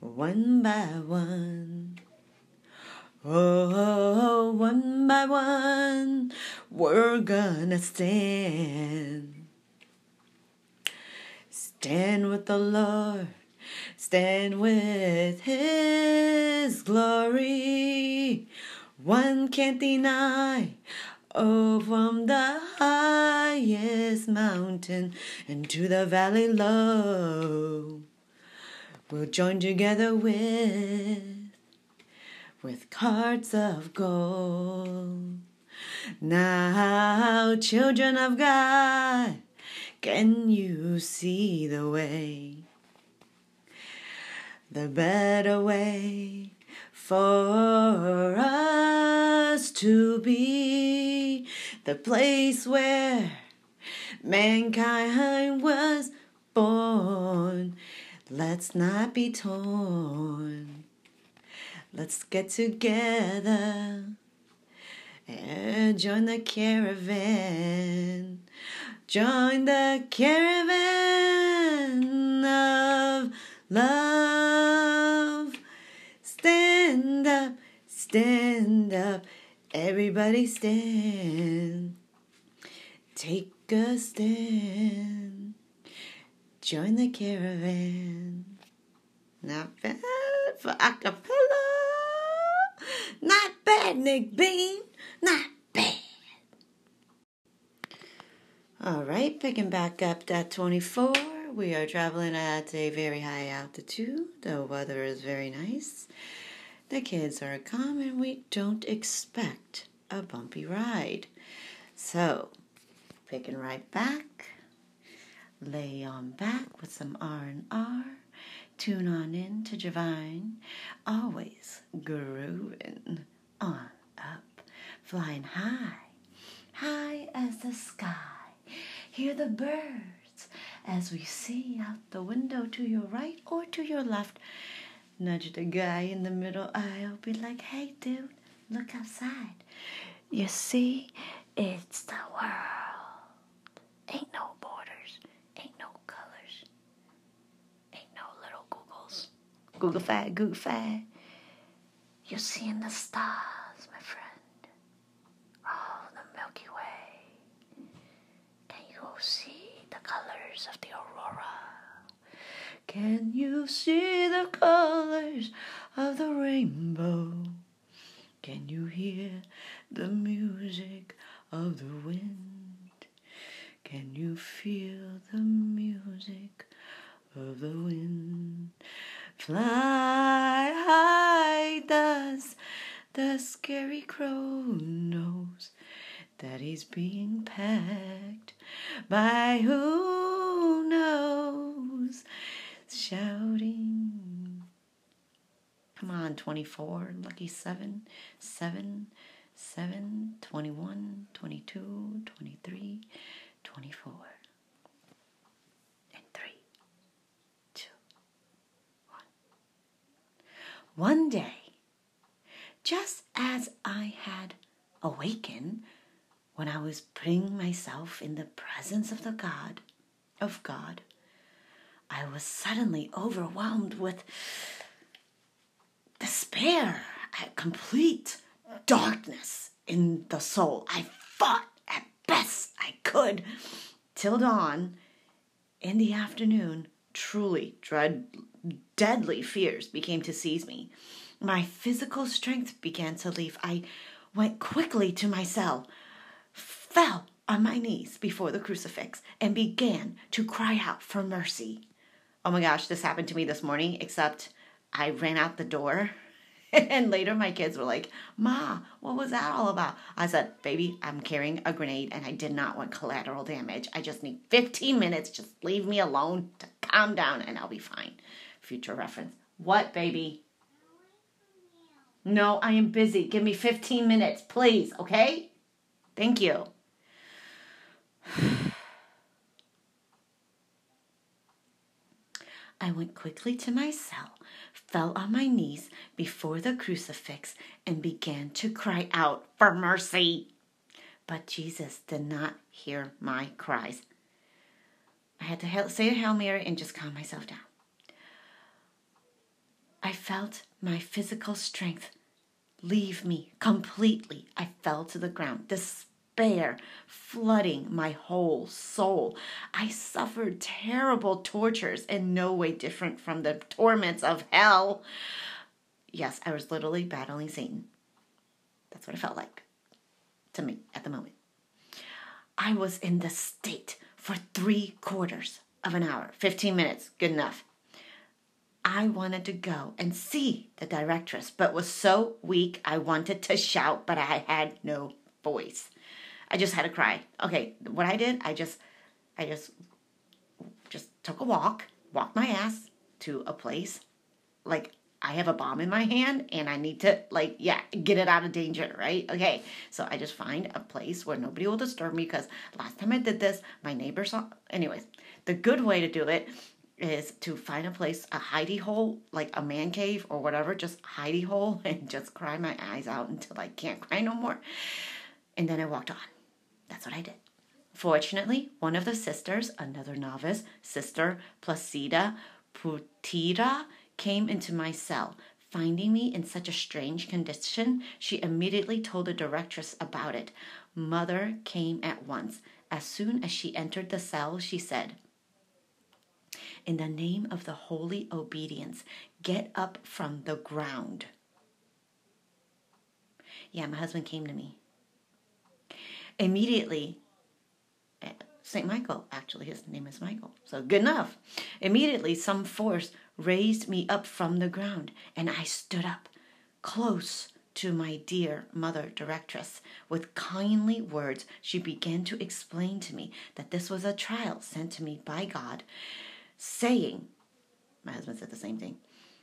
one by one. Oh, one by one, we're gonna stand. Stand with the Lord, stand with His glory. One can't deny, oh, from the highest mountain into the valley low. We'll join together with, with carts of gold. Now, children of God, can you see the way? The better way for us to be the place where mankind was born. Let's not be torn. Let's get together and join the caravan. Join the caravan of love. Stand up, everybody stand. Take a stand. Join the caravan. Not bad for acapella. Not bad, Nick Bean. Not bad. All right, picking back up at 24. We are traveling at a very high altitude. The weather is very nice. The kids are calm and we don't expect a bumpy ride. So, picking right back. Lay on back with some R&R. Tune on in to Javine. Always grooving on up. Flying high. High as the sky. Hear the birds as we see out the window to your right or to your left. Nudge the guy in the middle aisle. Be like, hey, dude, look outside. You see, it's the world. Ain't no borders, ain't no colors, ain't no little Googles. Google-fied, Google-fied. You're seeing the stars, my friend. Oh, the Milky Way. Can you see the colors of the? Can you see the colors of the rainbow? Can you hear the music of the wind? Can you feel the music of the wind? Fly high, does the scary crow knows that he's being pecked by who knows? Shouting. Come on, 24, lucky 7, 7, 7, 21, 22, 23, 24. And 3, 2, 1. One day, just as I had awakened, when I was putting myself in the presence of the God, of God, I was suddenly overwhelmed with despair, a complete darkness in the soul. I fought at best I could till dawn. In the afternoon, truly dread, deadly fears began to seize me. My physical strength began to leave. I went quickly to my cell, fell on my knees before the crucifix, and began to cry out for mercy. Oh my gosh, this happened to me this morning, except I ran out the door. (laughs) and later my kids were like, Ma, what was that all about? I said, Baby, I'm carrying a grenade and I did not want collateral damage. I just need 15 minutes. Just leave me alone to calm down and I'll be fine. Future reference. What, baby? No, I am busy. Give me 15 minutes, please, okay? Thank you. (sighs) (sighs) I went quickly to my cell, fell on my knees before the crucifix, and began to cry out for mercy. But Jesus did not hear my cries. I had to say a Hail Mary and just calm myself down. I felt my physical strength leave me completely. I fell to the ground, despair flooding my whole soul. I suffered terrible tortures in no way different from the torments of hell. Yes, I was literally battling Satan. That's what it felt like to me at the moment. I was in the state for three quarters of an hour, 15 minutes, good enough. I wanted to go and see the directress, but was so weak I wanted to shout, but I had no voice. I just had to cry. Okay, what I did, I just I just just took a walk, walked my ass to a place like I have a bomb in my hand and I need to like yeah, get it out of danger, right? Okay. So I just find a place where nobody will disturb me because last time I did this, my neighbor saw anyways. The good way to do it is to find a place, a hidey hole, like a man cave or whatever, just hidey hole (laughs) and just cry my eyes out until I can't cry no more. And then I walked on. That's what I did. Fortunately, one of the sisters, another novice, Sister Placida Putyra, came into my cell. Finding me in such a strange condition, she immediately told the directress about it. Mother came at once. As soon as she entered the cell, she said, in the name of the holy obedience, get up from the ground. Yeah, my husband came to me. Immediately, eh, St. Michael, actually, his name is Michael, so good enough. Immediately, some force raised me up from the ground, and I stood up close to my dear mother directress. With kindly words, she began to explain to me that this was a trial sent to me by God saying, my husband said the same thing,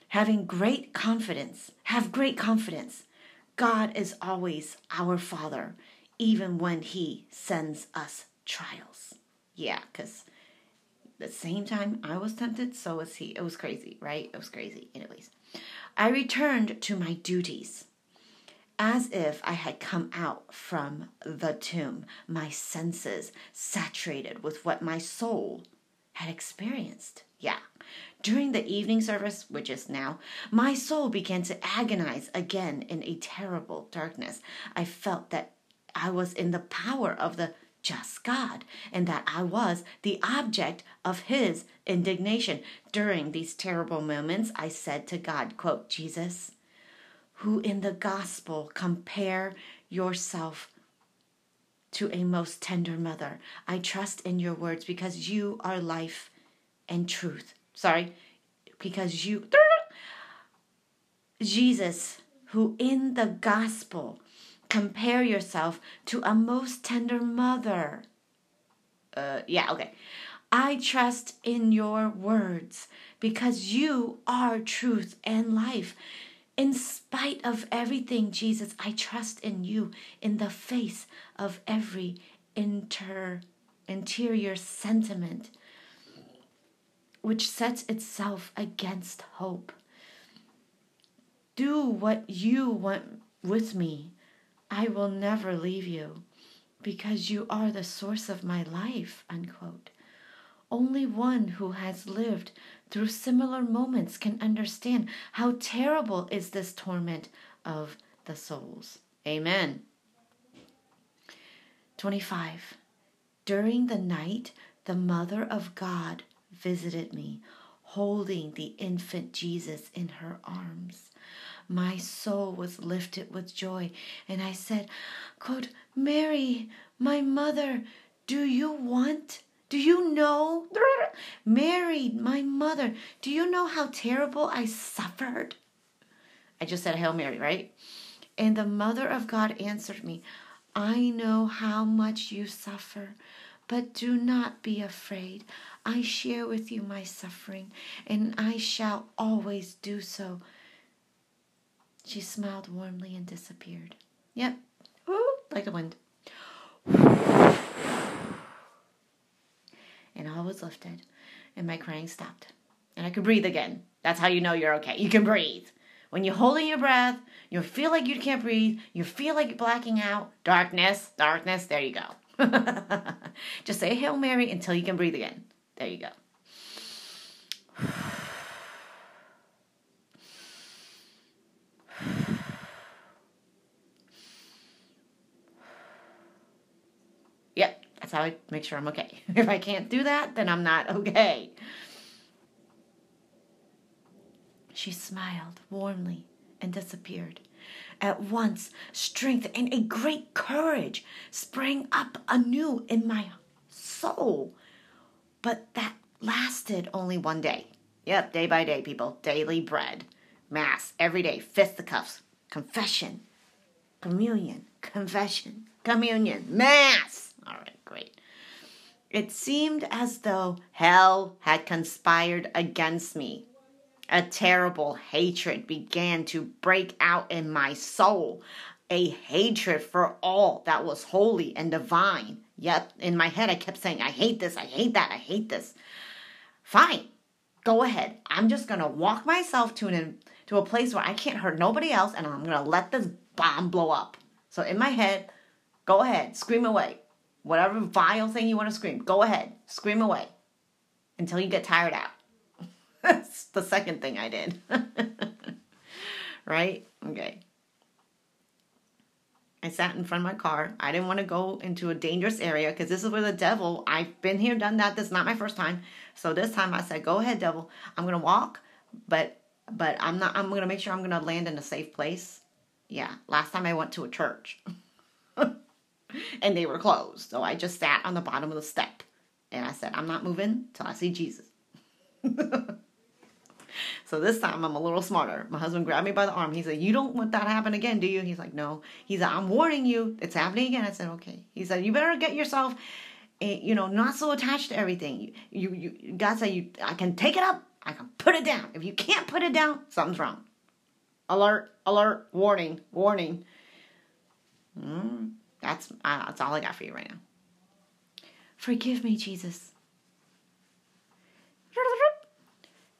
having great confidence, have great confidence. God is always our Father, even when He sends us trials. Yeah, because the same time I was tempted, so was He. It was crazy, right? It was crazy. Anyways, I returned to my duties as if I had come out from the tomb, my senses saturated with what my soul had experienced. Yeah. During the evening service, which is now, my soul began to agonize again in a terrible darkness. I felt that I was in the power of the just God and that I was the object of his indignation. During these terrible moments, I said to God, quote, Jesus, who in the gospel compare yourself to a most tender mother. I trust in your words because you are life and truth. Sorry, because you, (laughs) Jesus, who in the gospel compare yourself to a most tender mother. Uh, yeah, okay. I trust in your words because you are truth and life. In spite of everything, Jesus, I trust in you in the face of every inter, interior sentiment which sets itself against hope. Do what you want with me. I will never leave you because you are the source of my life. Unquote. Only one who has lived through similar moments can understand how terrible is this torment of the souls. Amen. 25. During the night, the Mother of God visited me, holding the infant Jesus in her arms. My soul was lifted with joy, and I said, quote, Mary, my mother, do you want do you know? (laughs) Mary, my mother, do you know how terrible I suffered? I just said Hail Mary, right? And the Mother of God answered me, I know how much you suffer, but do not be afraid. I share with you my suffering, and I shall always do so. She smiled warmly and disappeared. Yep, Ooh, like the wind and all was lifted, and my crying stopped. And I could breathe again. That's how you know you're okay. You can breathe. When you're holding your breath, you feel like you can't breathe, you feel like you're blacking out, darkness, darkness, there you go. (laughs) Just say Hail Mary until you can breathe again. There you go. Yep, that's how I make sure I'm okay. (laughs) If I can't do that, then I'm not okay. She smiled warmly and disappeared. At once, strength and a great courage sprang up anew in my soul. But that lasted only one day. Yep, day by day, people. Daily bread. Mass, every day, fisticuffs, confession, communion, confession, communion, mass. All right. It seemed as though hell had conspired against me. A terrible hatred began to break out in my soul. A hatred for all that was holy and divine. Yet in my head, I kept saying, I hate this, I hate that, I hate this. Fine, go ahead. I'm just going to walk myself to, an, to a place where I can't hurt nobody else and I'm going to let this bomb blow up. So in my head, go ahead, scream away. Whatever vile thing you want to scream, go ahead, scream away until you get tired out. (laughs) That's the second thing I did. (laughs) right? Okay. I sat in front of my car. I didn't want to go into a dangerous area because this is where the devil, I've been here, done that. This is not my first time. So this time I said, go ahead, devil. I'm going to walk, but but I'm not I'm going to make sure I'm going to land in a safe place. Yeah, last time I went to a church. (laughs) and they were closed. So I just sat on the bottom of the step. And I said, I'm not moving till I see Jesus. (laughs) So this time I'm a little smarter. My husband grabbed me by the arm. He said, You don't want that to happen again, do you? He's like, No. He said, I'm warning you. It's happening again. I said, Okay. He said, You better get yourself, eh, you know, not so attached to everything. You, you, you God said, you, I can take it up. I can put it down. If you can't put it down, something's wrong. Alert, alert, warning, warning. Mm, that's, uh, that's all I got for you right now. Forgive me, Jesus. (laughs)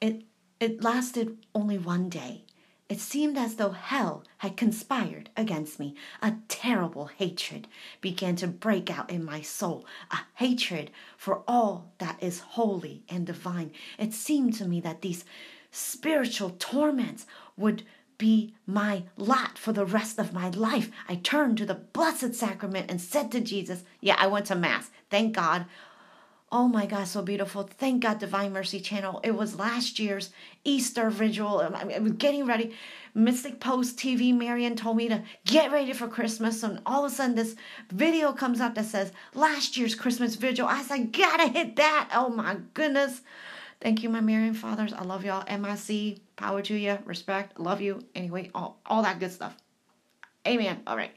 It it lasted only one day. It seemed as though hell had conspired against me. A terrible hatred began to break out in my soul, a hatred for all that is holy and divine. It seemed to me that these spiritual torments would be my lot for the rest of my life. I turned to the Blessed Sacrament and said to Jesus, Yeah, I went to Mass. Thank God Oh my God, so beautiful. Thank God, Divine Mercy Channel. It was last year's Easter vigil. I was getting ready. Mystic Post TV, Marion told me to get ready for Christmas. And all of a sudden, this video comes up that says last year's Christmas vigil. I said, gotta hit that. Oh my goodness. Thank you, my Marian fathers. I love y'all. MIC, power to you, respect, love you. Anyway, all, all that good stuff. Amen. All right.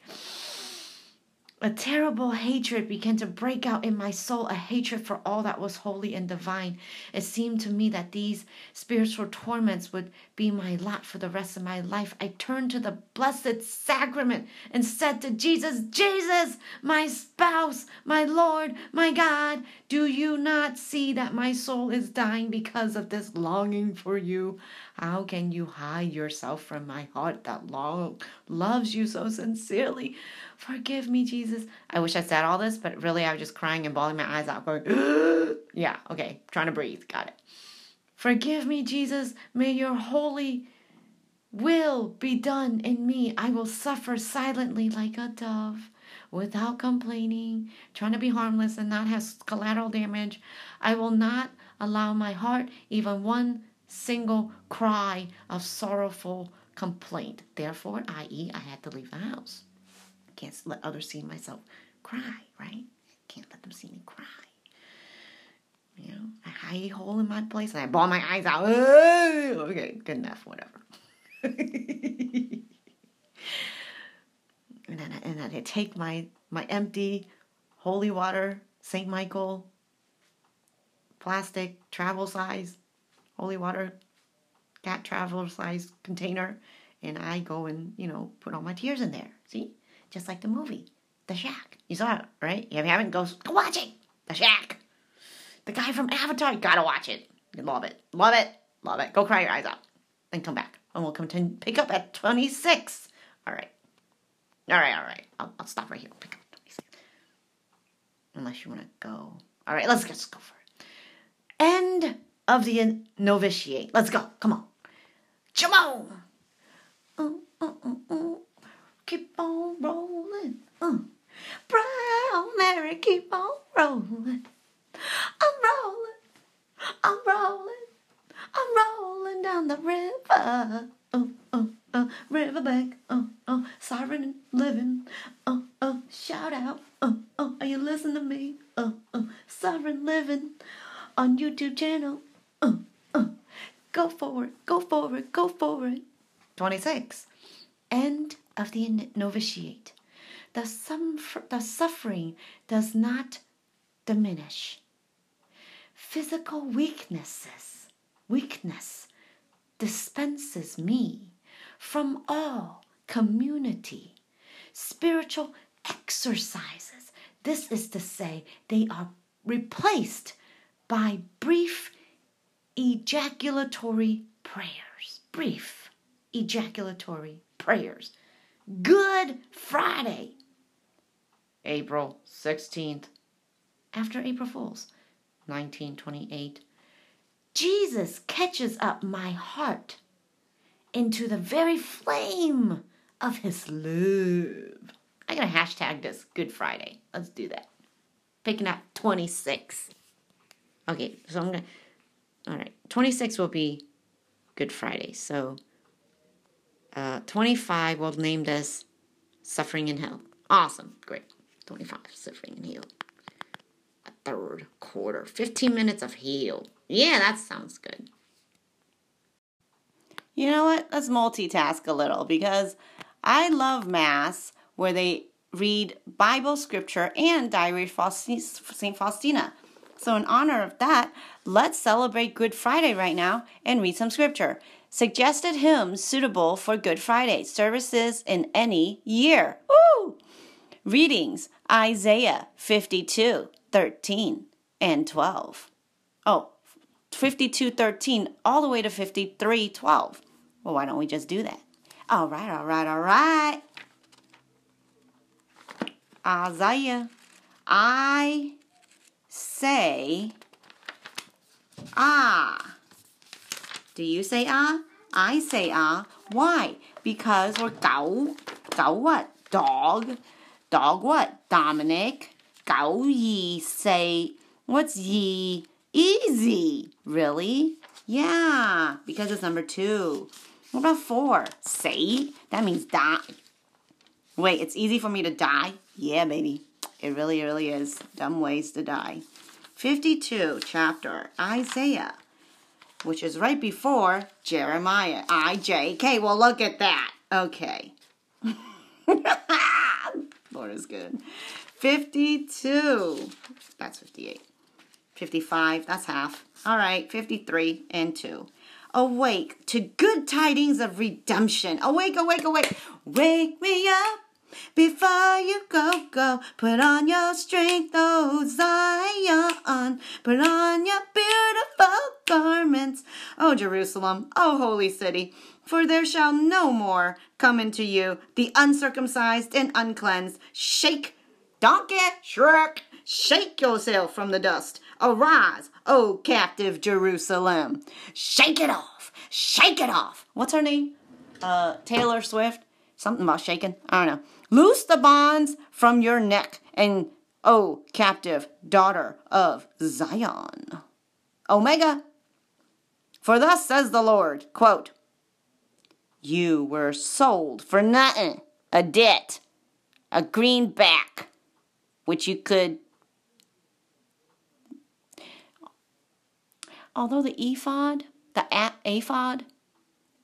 A terrible hatred began to break out in my soul, a hatred for all that was holy and divine. It seemed to me that these spiritual torments would be my lot for the rest of my life. I turned to the blessed sacrament and said to Jesus, Jesus, my spouse, my Lord, my God, do you not see that my soul is dying because of this longing for you? How can you hide yourself from my heart that long loves you so sincerely? Forgive me, Jesus. I wish I said all this, but really I was just crying and bawling my eyes out, going, (gasps) yeah, okay, trying to breathe. Got it. Forgive me, Jesus. May your holy will be done in me. I will suffer silently like a dove without complaining, trying to be harmless and not have collateral damage. I will not allow my heart even one single cry of sorrowful complaint. Therefore, i.e., I had to leave the house. Can't let others see myself cry, right? Can't let them see me cry. You know, I hide a hole in my place and I bawl my eyes out. Okay, good enough, whatever. (laughs) and then I, and then I take my my empty holy water, St. Michael, plastic travel size holy water cat travel size container and I go and, you know, put all my tears in there. See? Just like the movie, The Shack. You saw it, right? If you haven't, go, go watch it. The Shack. The guy from Avatar, you gotta watch it. You love it. Love it. Love it. Go cry your eyes out. Then come back. and we'll continue pick up at 26. All right. All right, all right. I'll, I'll stop right here. Pick up 26. Unless you want to go. All right, let's just go for it. End of the novitiate. Let's go. Come on. Come on. Uh, uh, uh, uh. Keep on rolling. Uh. Proud Mary, keep on rolling. I'm rolling. I'm rolling. I'm rolling down the river. Oh, oh, oh, riverbank. Oh, oh, siren living. Oh, oh, shout out. Oh, oh, are you listening to me? Oh, oh, siren living on YouTube channel. Oh, oh, go forward, go forward, go forward. 26. End of the novitiate. The, suffer- the suffering does not diminish. Physical weaknesses, weakness dispenses me from all community. Spiritual exercises, this is to say, they are replaced by brief ejaculatory prayers. Brief ejaculatory prayers. Good Friday, April 16th, after April Fool's, 1928. Jesus catches up my heart into the very flame of his love. Going to hashtag this Good Friday. Let's do that. Picking up 26. Okay, so I'm to, all right, 26 will be Good Friday. So uh, 25 will name this Suffering in Hell. Awesome, great. 25, Suffering in Hell. A third quarter, 15 minutes of heal. Yeah, that sounds good. You know what? Let's multitask a little because I love Mass where they read Bible scripture and Diary of St. Faustina. So, in honor of that, let's celebrate Good Friday right now and read some scripture. Suggested hymns suitable for Good Friday services in any year. Woo! Readings Isaiah 52, 13, and 12. Oh, 52, 13, all the way to 53, 12. Well, why don't we just do that? All right, all right, all right. Isaiah, I say ah. Do you say ah? I say ah. Why? Because we're gao. Gao what? Dog. Dog what? Dominic. Gao yi say. What's yi? Easy. Really? Yeah, because it's number two. What about four? Say. That means die. Wait, it's easy for me to die? Yeah, baby. It really, really is. Dumb ways to die. 52 chapter Isaiah, which is right before Jeremiah. IJK. Well, look at that. Okay. (laughs) Lord is good. 52. That's 58. 55. That's half. All right. 53 and 2. Awake to good tidings of redemption. Awake, awake, awake. Wake me up before you go, go, put on your strength, oh Zion. Put on your beautiful garments, oh Jerusalem, oh holy city. For there shall no more come into you the uncircumcised and uncleansed. Shake, donkey, shrek, shake yourself from the dust. Arise, O captive Jerusalem. Shake it off, shake it off. What's her name? Uh, Taylor Swift? Something about shaking? I don't know. Loose the bonds from your neck, and O captive daughter of Zion. Omega. For thus says the Lord, quote, You were sold for nothing, a debt, a greenback, which you could. Although the ephod, the a- aphod,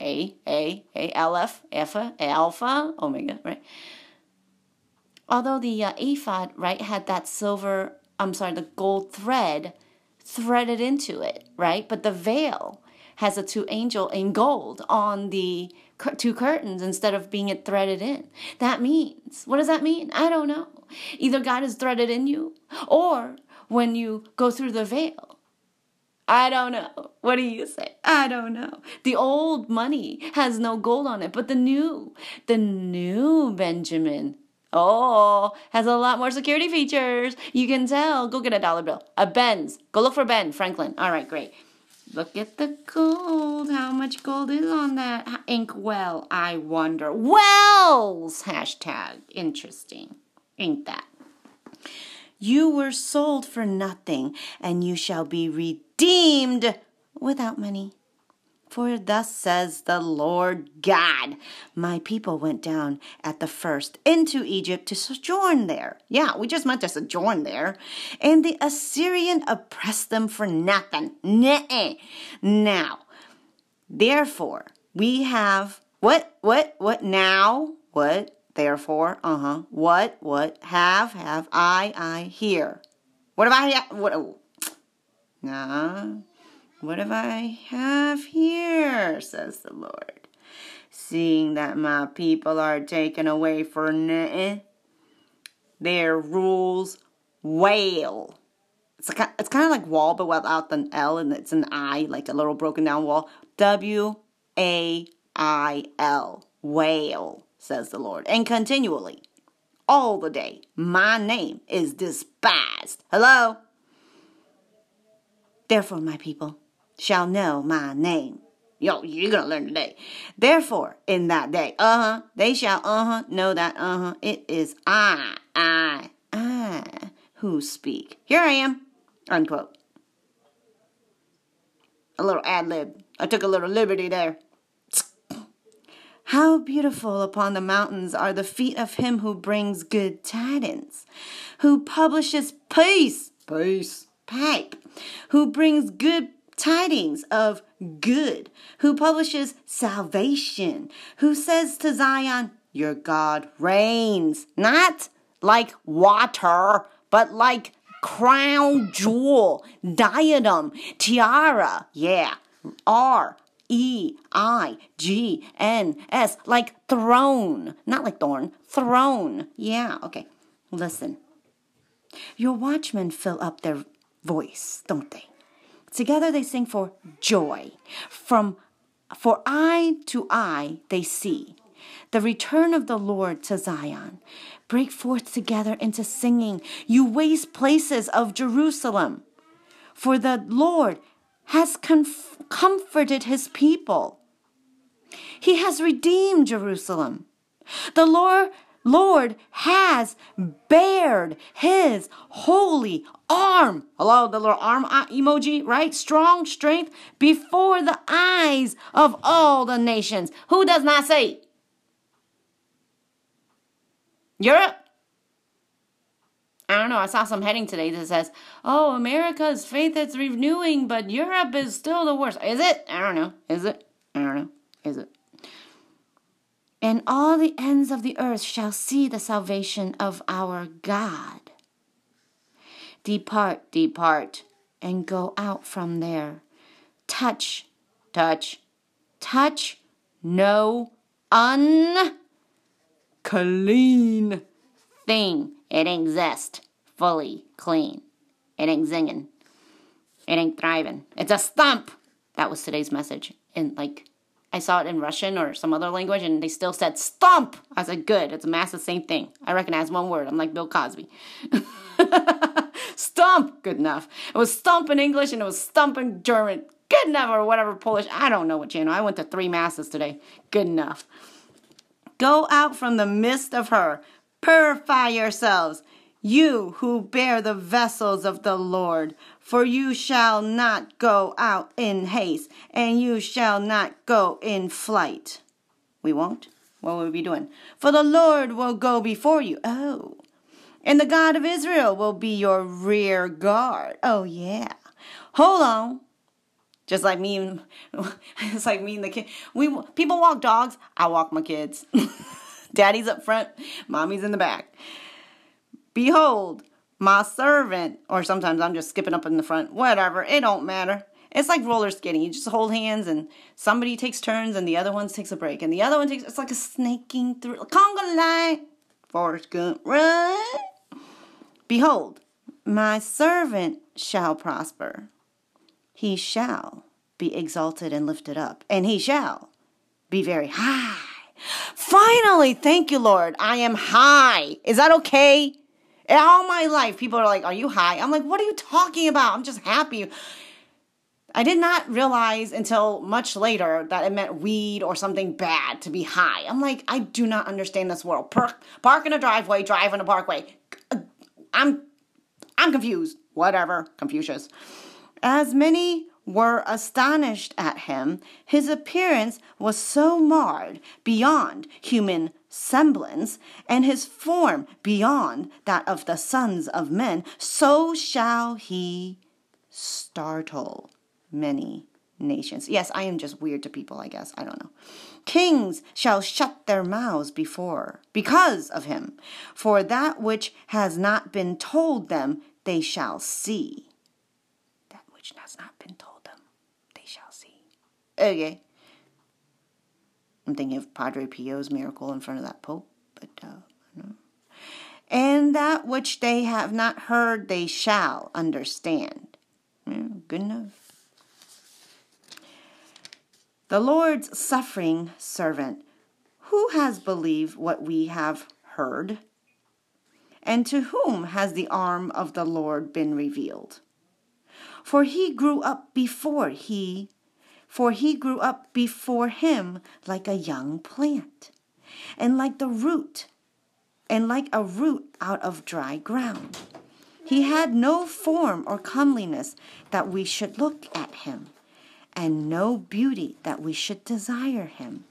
a a a alpha alpha alpha omega right although the uh, ephod, right, had that silver, I'm sorry, the gold thread threaded into it, right? But the veil has a two angel in gold on the two curtains instead of being it threaded in. That means, what does that mean? I don't know. Either God is threaded in you, or when you go through the veil, I don't know. What do you say? I don't know. The old money has no gold on it, but the new, the new Benjamin, oh, has a lot more security features. You can tell. Go get a dollar bill. A Benz. Go look for Ben Franklin. All right, great. Look at the gold. How much gold is on that ink well? I wonder. Wells! Hashtag interesting. Ain't that? You were sold for nothing, and you shall be redeemed without money. For thus says the Lord God, my people went down at the first into Egypt to sojourn there. Yeah, we just meant to sojourn there. And the Assyrian oppressed them for nothing. Nuh-uh. Now, therefore, we have what, what, what now? What, therefore, uh huh. What, what, have, have, I, I, here. What have I, what, oh. nah. What have I have here? says the Lord. Seeing that my people are taken away for nothing, their rules wail. It's, a, it's kind of like wall, but without the L, and it's an I, like a little broken down wall. W A I L. Wail, says the Lord. And continually, all the day, my name is despised. Hello? Therefore, my people, shall know my name. Yo, you're gonna learn today. Therefore, in that day, uh huh, they shall uh huh know that uh huh, it is I, I, I who speak. Here I am, unquote. A little ad lib. I took a little liberty there. How beautiful upon the mountains are the feet of him who brings good tidings, who publishes peace, peace, pipe, who brings good tidings of good, who publishes salvation, who says to Zion, Your God reigns, not like water, but like crown jewel, diadem, tiara, yeah, R. E I G N S, like throne, not like thorn, throne. Yeah, okay. Listen. Your watchmen fill up their voice, don't they? Together they sing for joy. From for eye to eye they see the return of the Lord to Zion. Break forth together into singing, you waste places of Jerusalem. For the Lord has conf- comforted his people. He has redeemed Jerusalem. The Lord Lord has bared his holy arm. Hello, the little arm emoji, right? Strong strength before the eyes of all the nations. Who does not say? Europe? I don't know. I saw some heading today that says, "Oh, America's faith is renewing, but Europe is still the worst." Is it? I don't know. Is it? I don't know. Is it? And all the ends of the earth shall see the salvation of our God. Depart, depart, and go out from there. Touch, touch, touch no unclean thing. It ain't zest, fully clean. It ain't zinging. It ain't thriving. It's a stump. That was today's message. In like I saw it in Russian or some other language, and they still said stomp. I said, good. It's a mass, the same thing. I recognize one word. I'm like Bill Cosby. (laughs) stomp, Good enough. It was stomp in English and it was stump in German. Good enough or whatever Polish. I don't know what channel. I went to three masses today. Good enough. Go out from the midst of her. Purify yourselves, you who bear the vessels of the Lord. For you shall not go out in haste, and you shall not go in flight. We won't? What will we be doing? For the Lord will go before you. Oh. And the God of Israel will be your rear guard. Oh, yeah. Hold on. Just like me, and (laughs) it's like me and the kid. We people walk dogs. I walk my kids. (laughs) Daddy's up front, mommy's in the back. Behold, my servant, or sometimes I'm just skipping up in the front, whatever, it don't matter. It's like roller skating. You just hold hands and somebody takes turns and the other one takes a break. And the other one takes, it's like a snaking through, conga line. Forrest Gump, run. Behold, my servant shall prosper. he shall be exalted and lifted up, and he shall be very high. Finally, thank you, Lord. I am high. Is that okay? All my life, people are like, Are you high? I'm like, What are you talking about? I'm just happy. I did not realize until much later that it meant weed or something bad to be high. I'm like, I do not understand this world. Park, park in a driveway, drive in a parkway. I'm, I'm confused. Whatever, Confucius. As many were astonished at him, his appearance was so marred beyond human semblance, and his form beyond that of the sons of men, so shall he startle many nations. Yes, I am just weird to people, I guess. I don't know. Kings shall shut their mouths before, because of him. For that which has not been told them, they shall see. That which has not been told them, they shall see. Okay. I'm thinking of Padre Pio's miracle in front of that Pope, but uh. And that which they have not heard, they shall understand. Yeah, good enough. The Lord's suffering servant, who has believed what we have heard? And to whom has the arm of the Lord been revealed? For he grew up before he, for he grew up before him like a young plant, and like the root, and like a root out of dry ground. He had no form or comeliness that we should look at him and no beauty that we should desire him.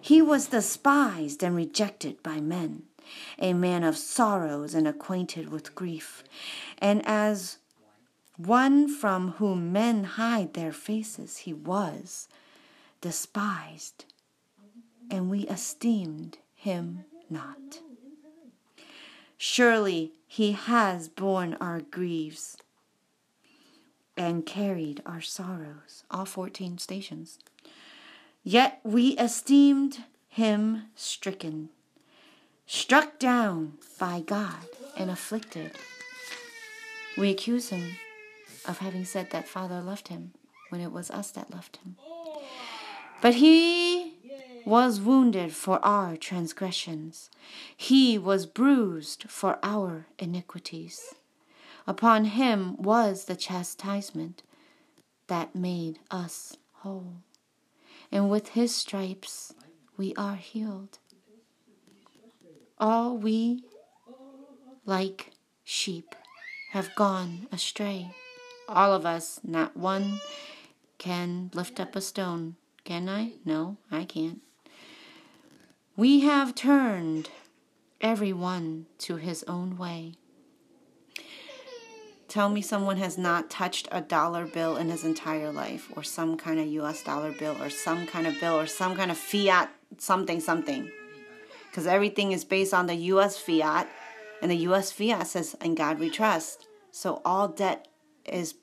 He was despised and rejected by men, a man of sorrows and acquainted with grief, and as one from whom men hide their faces, he was despised, and we esteemed him not. Surely he has borne our griefs and carried our sorrows, all 14 stations. Yet we esteemed him stricken, struck down by God, and afflicted. We accuse him of having said that Father loved him when it was us that loved him. But he was wounded for our transgressions, he was bruised for our iniquities. Upon him was the chastisement that made us whole. And with his stripes we are healed. All we, like sheep, have gone astray. All of us, not one, can lift up a stone. Can I? No, I can't. We have turned every one to his own way Tell me someone has not touched a dollar bill in his entire life, or some kind of US dollar bill, or some kind of bill, or some kind of fiat something something. Because everything is based on the US fiat, and the US fiat says, In God we trust. So all debt is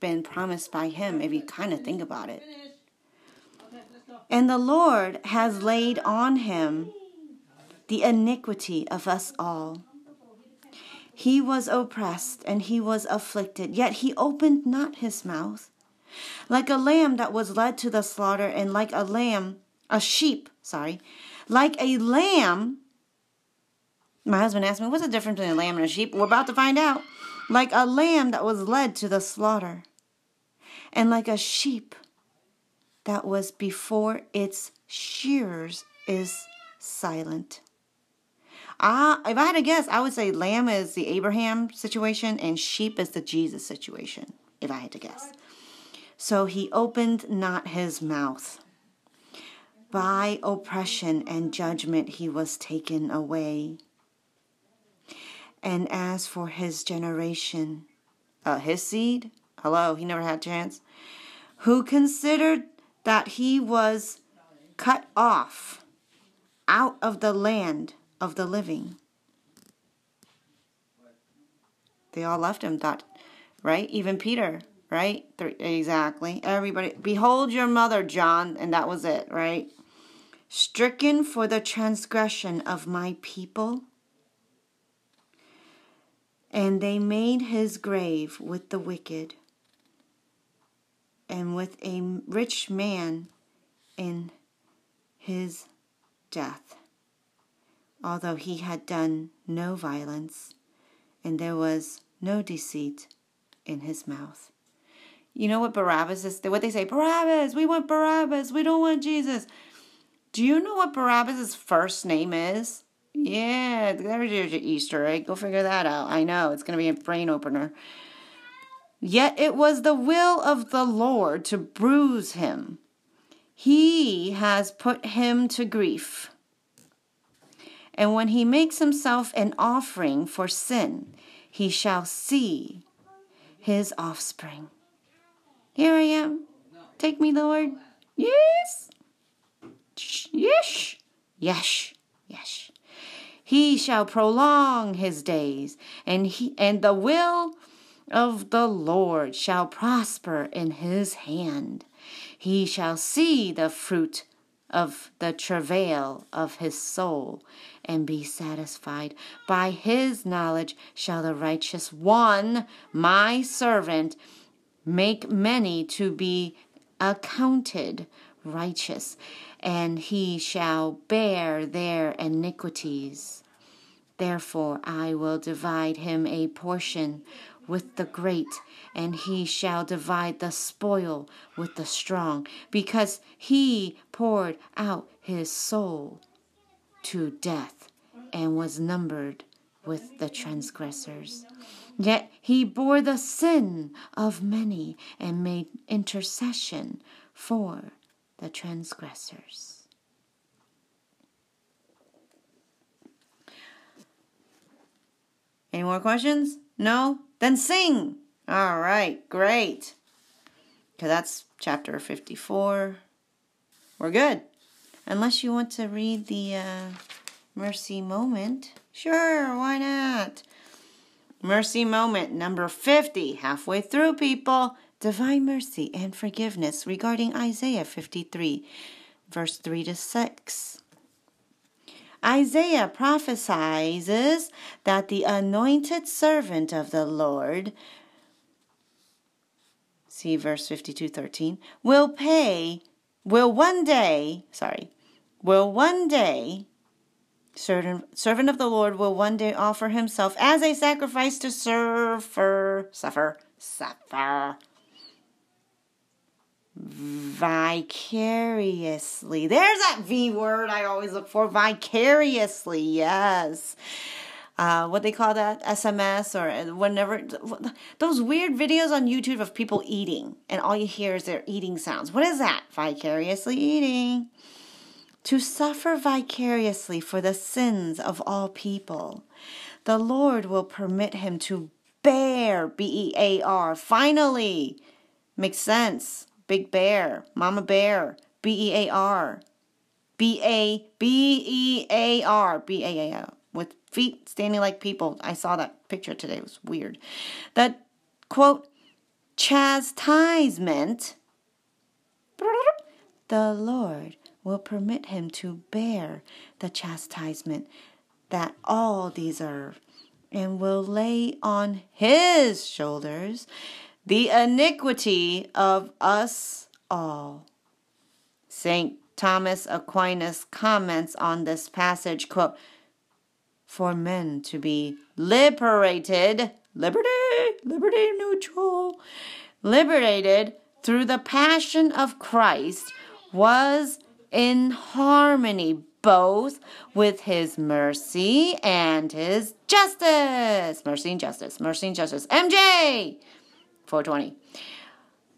been promised by him if you kind of think about it. And the Lord has laid on him the iniquity of us all. He was oppressed and he was afflicted, yet he opened not his mouth. Like a lamb that was led to the slaughter, and like a lamb, a sheep, sorry, like a lamb. My husband asked me, What's the difference between a lamb and a sheep? We're about to find out. Like a lamb that was led to the slaughter, and like a sheep that was before its shears is silent. Uh, if I had to guess, I would say lamb is the Abraham situation and sheep is the Jesus situation, if I had to guess. So he opened not his mouth. By oppression and judgment he was taken away. And as for his generation, uh, his seed, hello, he never had a chance, who considered that he was cut off out of the land of the living. They all left him, thought, right? Even Peter, right? Exactly. Everybody. Behold your mother, John. And that was it, right? Stricken for the transgression of my people. And they made his grave with the wicked and with a rich man in his death, although he had done no violence, and there was no deceit in his mouth. You know what Barabbas is? What they say, Barabbas, we want Barabbas, we don't want Jesus. Do you know what Barabbas' first name is? Yeah, there's your Easter egg. Go figure that out. I know, it's going to be a brain opener. Yet it was the will of the Lord to bruise him. He has put him to grief. And when he makes himself an offering for sin, he shall see his offspring. Here I am. Take me, Lord. Yes. Yes. Yes. Yes. He shall prolong his days, and he and the will of the Lord shall prosper in his hand. He shall see the fruit of the travail of his soul and be satisfied. By his knowledge shall the righteous one, my servant, make many to be accounted righteous, and he shall bear their iniquities. Therefore I will divide him a portion with the great, and he shall divide the spoil with the strong, because he poured out his soul to death and was numbered with the transgressors. Yet he bore the sin of many and made intercession for the transgressors. Any more questions? No? Then sing. All right, great. Okay, that's chapter 54. We're good. Unless you want to read the uh, mercy moment. Sure, why not? Mercy moment number 50, halfway through, people. Divine mercy and forgiveness regarding Isaiah 53, verse 3 to 6. Isaiah prophesies that the anointed servant of the Lord, see verse 52 13, will pay, will one day, sorry, will one day Servant, servant of the Lord will one day offer himself as a sacrifice to suffer, suffer, suffer vicariously. There's that V word I always look for. Vicariously, yes. Uh, what they call that SMS or whenever those weird videos on YouTube of people eating and all you hear is their eating sounds. What is that? Vicariously eating to suffer vicariously for the sins of all people. The Lord will permit him to bear, B E A R. Finally, makes sense. Big bear, mama bear, B E A R. B A B E A R, B A A R. With feet standing like people. I saw that picture today. It was weird. That quote, chastisement, the Lord will permit him to bear the chastisement that all deserve, and will lay on his shoulders the iniquity of us all. St. Thomas Aquinas comments on this passage, quote, for men to be liberated, liberty, Liberty Mutual, liberated through the passion of Christ was in harmony both with his mercy and his justice. Mercy and justice, mercy and justice. MJ 420.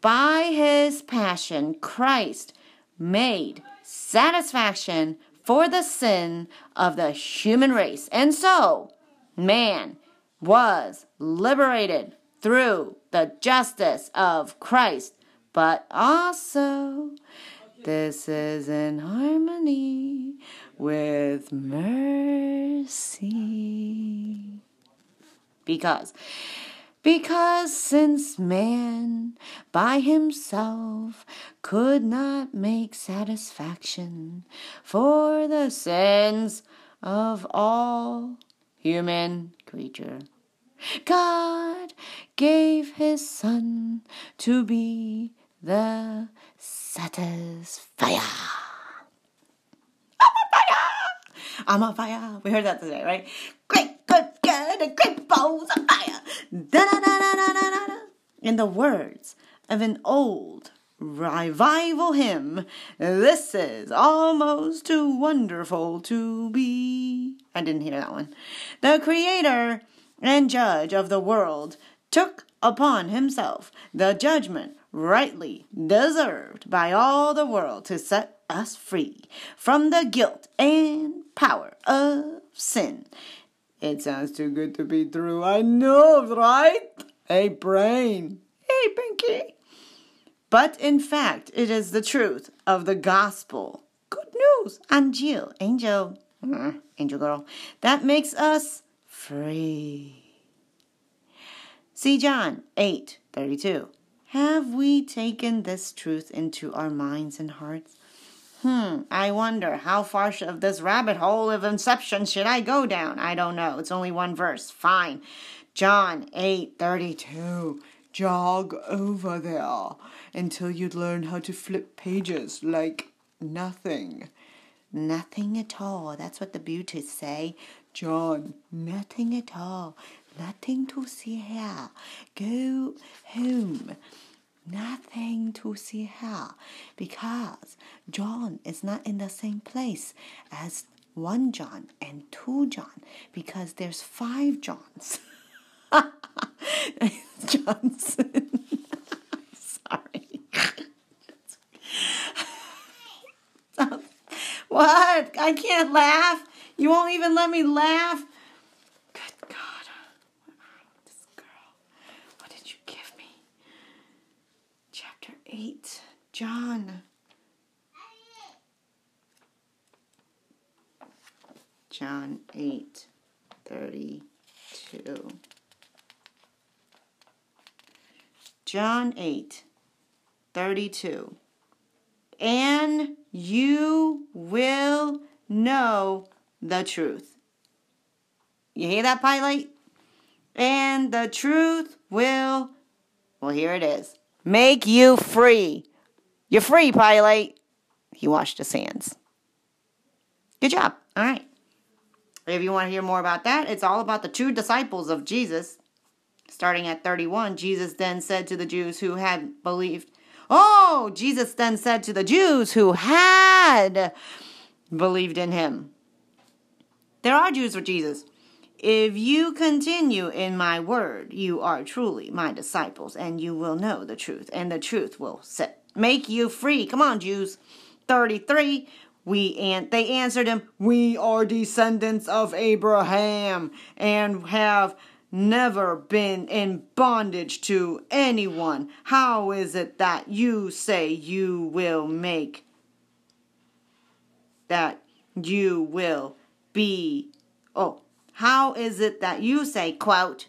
By his passion, Christ made satisfaction for the sin of the human race. And so, man was liberated through the justice of Christ, but also this is in harmony with mercy. Because because since man by himself could not make satisfaction for the sins of all human creature, God gave his Son to be the satisfier. I'm on fire. We heard that today, right? Great, good, great balls of fire. Da da da da da da da. In the words of an old revival hymn, this is almost too wonderful to be. I didn't hear that one. The creator and judge of the world took upon himself the judgment rightly deserved by all the world to set us free from the guilt and power of sin. It sounds too good to be true. I know, right? Hey, brain. Hey, Pinky. But in fact, it is the truth of the gospel. Good news. Angel, angel, uh, angel girl, that makes us free. See John 8 32. Have we taken this truth into our minds and hearts? Hmm, I wonder how far of this rabbit hole of inception should I go down? I don't know. It's only one verse. Fine. John 8:32. Jog over there until you learn how to flip pages like nothing. Nothing at all. That's what the beauties say. John, nothing at all. Nothing to see here. Go home. Nothing to see here because John is not in the same place as one John and two John because there's five Johns. (laughs) Johnson. (laughs) Sorry. (laughs) what? I can't laugh. You won't even let me laugh. Good God. This girl. What did you give me? Chapter 8. John. John 8 32. John 8 32. And you will know the truth. You hear that, Pilate? And the truth will, well, here it is make you free. You're free, Pilate. He washed his hands. Good job. All right. If you want to hear more about that, it's all about the two disciples of Jesus. Starting at 31, Jesus then said to the Jews who had believed, Oh, Jesus then said to the Jews who had believed in him. There are Jews for Jesus. If you continue in my word, you are truly my disciples, and you will know the truth, and the truth will set make you free. Come on, Jews. 33. We and they answered him, We are descendants of Abraham and have never been in bondage to anyone. How is it that you say you will make that you will be oh how is it that you say quote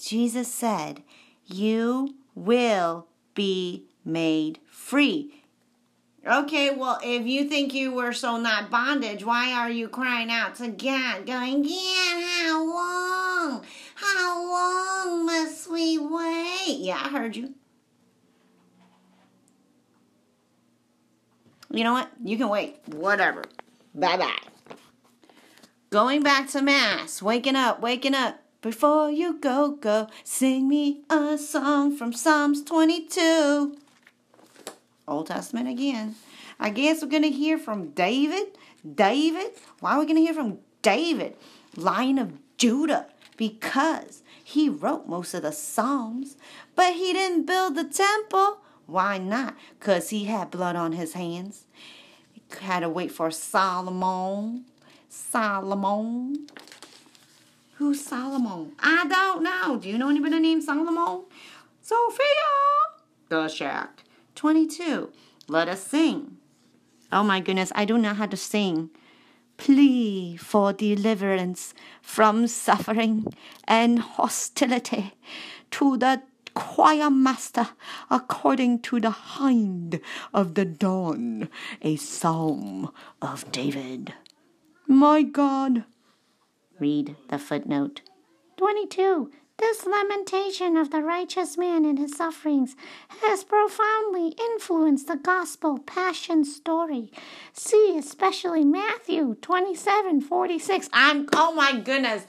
Jesus said you will be made free Okay, well, if you think you were so not bondage, why are you crying out to God, going, God, how long? How long must we wait? Yeah, I heard you. You know what? You can wait. Whatever. Bye bye. Going back to Mass, waking up, waking up. Before you go, go, sing me a song from Psalms 22. Old Testament again. I guess we're going to hear from David. David? Why are we going to hear from David? Lion of Judah. Because he wrote most of the Psalms, but he didn't build the temple. Why not? Because he had blood on his hands. He had to wait for Solomon. Solomon. Who's Solomon? I don't know. Do you know anybody named Solomon? Sophia. The Shack. 22. Let us sing. Oh my goodness, I don't know how to sing. Plea for deliverance from suffering and hostility to the choir master according to the hind of the dawn, a psalm of David. My God. Read the footnote. 22. This lamentation of the righteous man and his sufferings has profoundly influenced the gospel passion story. See especially Matthew 27 46. I'm, oh my goodness.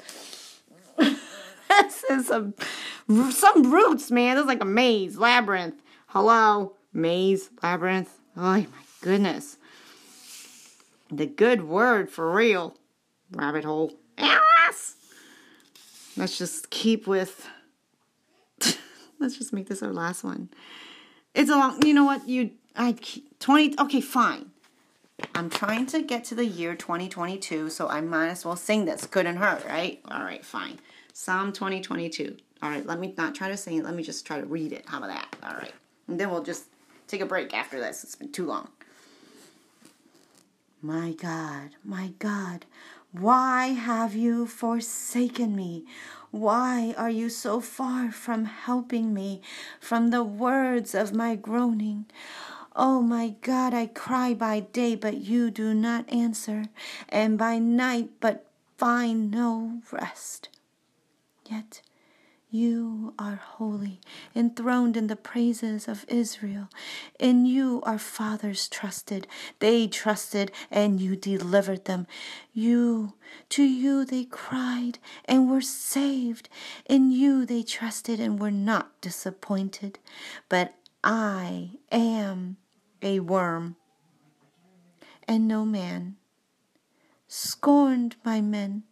(laughs) this is some, some roots, man. This is like a maze, labyrinth. Hello? Maze, labyrinth. Oh my goodness. The good word for real. Rabbit hole. Alice! Let's just keep with. (laughs) Let's just make this our last one. It's a long. You know what? You. I. 20. Okay, fine. I'm trying to get to the year 2022, so I might as well sing this. Couldn't hurt, right? All right, fine. Psalm 2022. All right, let me not try to sing it. Let me just try to read it. How about that? All right. And then we'll just take a break after this. It's been too long. My God, my God, why have you forsaken me? Why are you so far from helping me, from the words of my groaning? Oh my God, I cry by day, but you do not answer, and by night, but find no rest. Yet you are holy, enthroned in the praises of Israel. In you our fathers trusted. They trusted, and you delivered them. You, to you they cried and were saved. In you they trusted and were not disappointed. But I am a worm and no man, scorned by men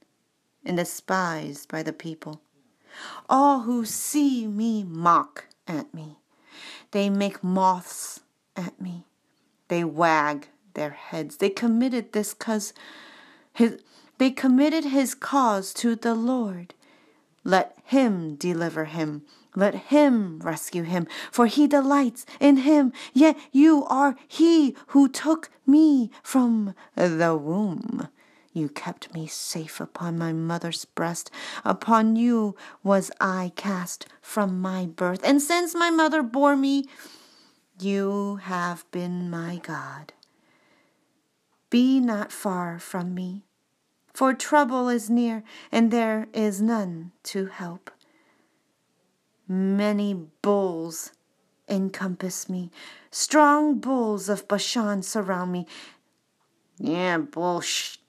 and despised by the people. All who see me mock at me. They make moths at me. They wag their heads. They committed this cause his they committed his cause to the Lord. Let him deliver him. Let him rescue him, for he delights in him. Yet you are he who took me from the womb. You kept me safe upon my mother's breast. Upon you was I cast from my birth. And since my mother bore me, you have been my God. Be not far from me, for trouble is near, and there is none to help. Many bulls encompass me, strong bulls of Bashan surround me. Yeah, bullshit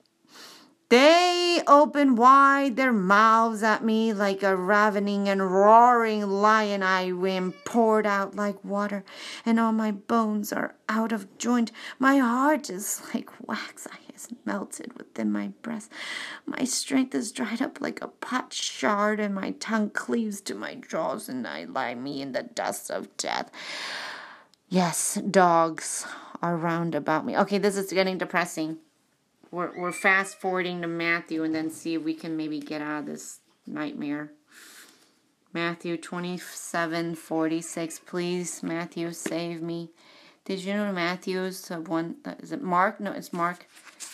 they opened wide their mouths at me like a ravening and roaring lion. I am poured out like water, and all my bones are out of joint. My heart is (laughs) like wax. I is melted within my breast. My strength is dried up like a pot shard, and my tongue cleaves to my jaws, and I lie me in the dust of death. Yes, dogs are round about me. Okay, this is getting depressing we're, we're fast forwarding to Matthew and then see if we can maybe get out of this nightmare. Matthew 27 46. Please, Matthew, save me. Did you know Matthew's one? Is it Mark? No, it's Mark.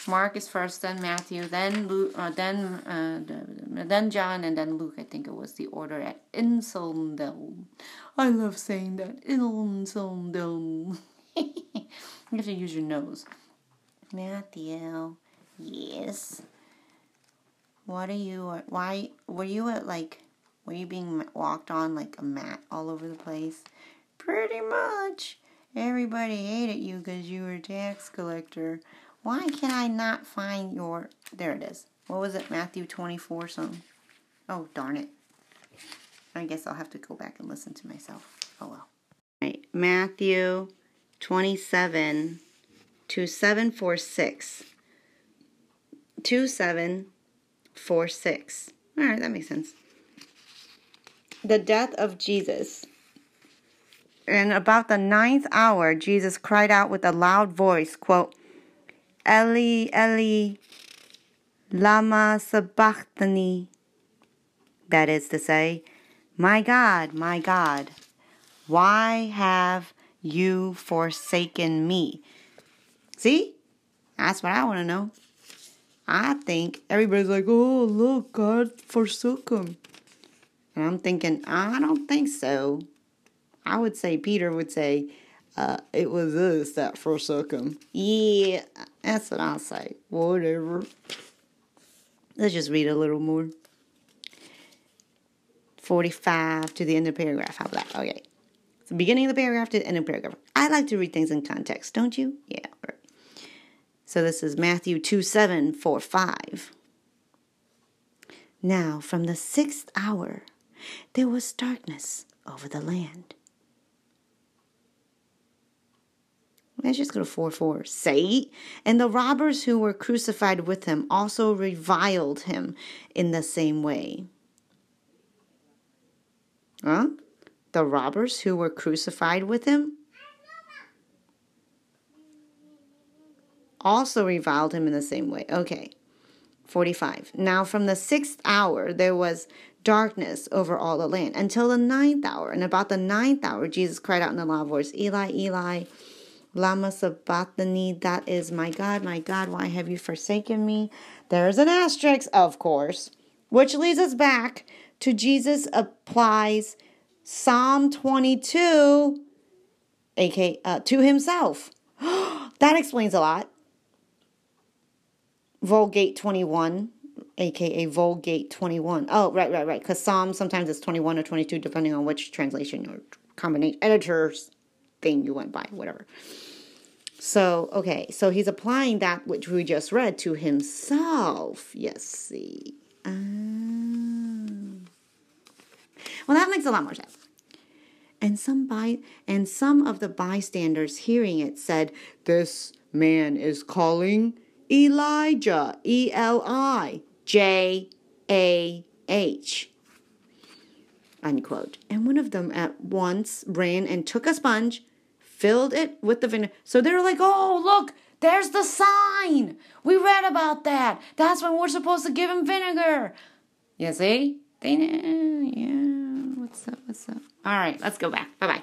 Mark is first, then Matthew, then Luke, uh, then uh, then John, and then Luke. I think it was the order at Insondel. I love saying that Insondel. (laughs) you have to use your nose. Matthew. Yes. What are you? Why were you at like? Were you being walked on like a mat all over the place? Pretty much. Everybody hated you because you were a tax collector. Why can I not find your? There it is. What was it? Matthew twenty-four some. Oh darn it. I guess I'll have to go back and listen to myself. Oh well. All right, Matthew twenty-seven. 2746. 2746. All right, that makes sense. The death of Jesus. And about the ninth hour, Jesus cried out with a loud voice, quote, Eli, Eli, lama sabachthani. That is to say, My God, my God, why have you forsaken me? See? That's what I want to know. I think everybody's like, oh, look, God forsook him. And I'm thinking, I don't think so. I would say, Peter would say, uh, it was us that forsook him. Yeah, that's what I'll say. Whatever. Let's just read a little more. 45 to the end of the paragraph. How about that? Okay. The beginning of the paragraph to the end of the paragraph. I like to read things in context, don't you? Yeah. So this is Matthew 2 7, 4, 5. Now, from the sixth hour, there was darkness over the land. Let's just go to 4 4. Say, and the robbers who were crucified with him also reviled him in the same way. Huh? The robbers who were crucified with him also reviled him in the same way. Okay. 45. Now from the sixth hour there was darkness over all the land until the ninth hour. And about the ninth hour, Jesus cried out in a loud voice, Eli, Eli, Lama Sabachthani, that is my God, my God, why have you forsaken me? There's an asterisk, of course, which leads us back to Jesus applies Psalm 22, aka uh, to himself. (gasps) that explains a lot. Vulgate 21, aka Vulgate 21. Oh, right, right, right. Because Psalm sometimes it's 21 or 22, depending on which translation or combination editor's thing you went by, whatever. So, okay, so he's applying that which we just read to himself. Yes, see. Um, well, that makes a lot more sense. And some by and some of the bystanders hearing it said, "This man is calling Elijah, E L I J A H. Unquote. And one of them at once ran and took a sponge, filled it with the vinegar. So they're like, oh, look, there's the sign. We read about that. That's when we're supposed to give him vinegar. You see? They, yeah. What's up? What's up? All right, let's go back. Bye bye.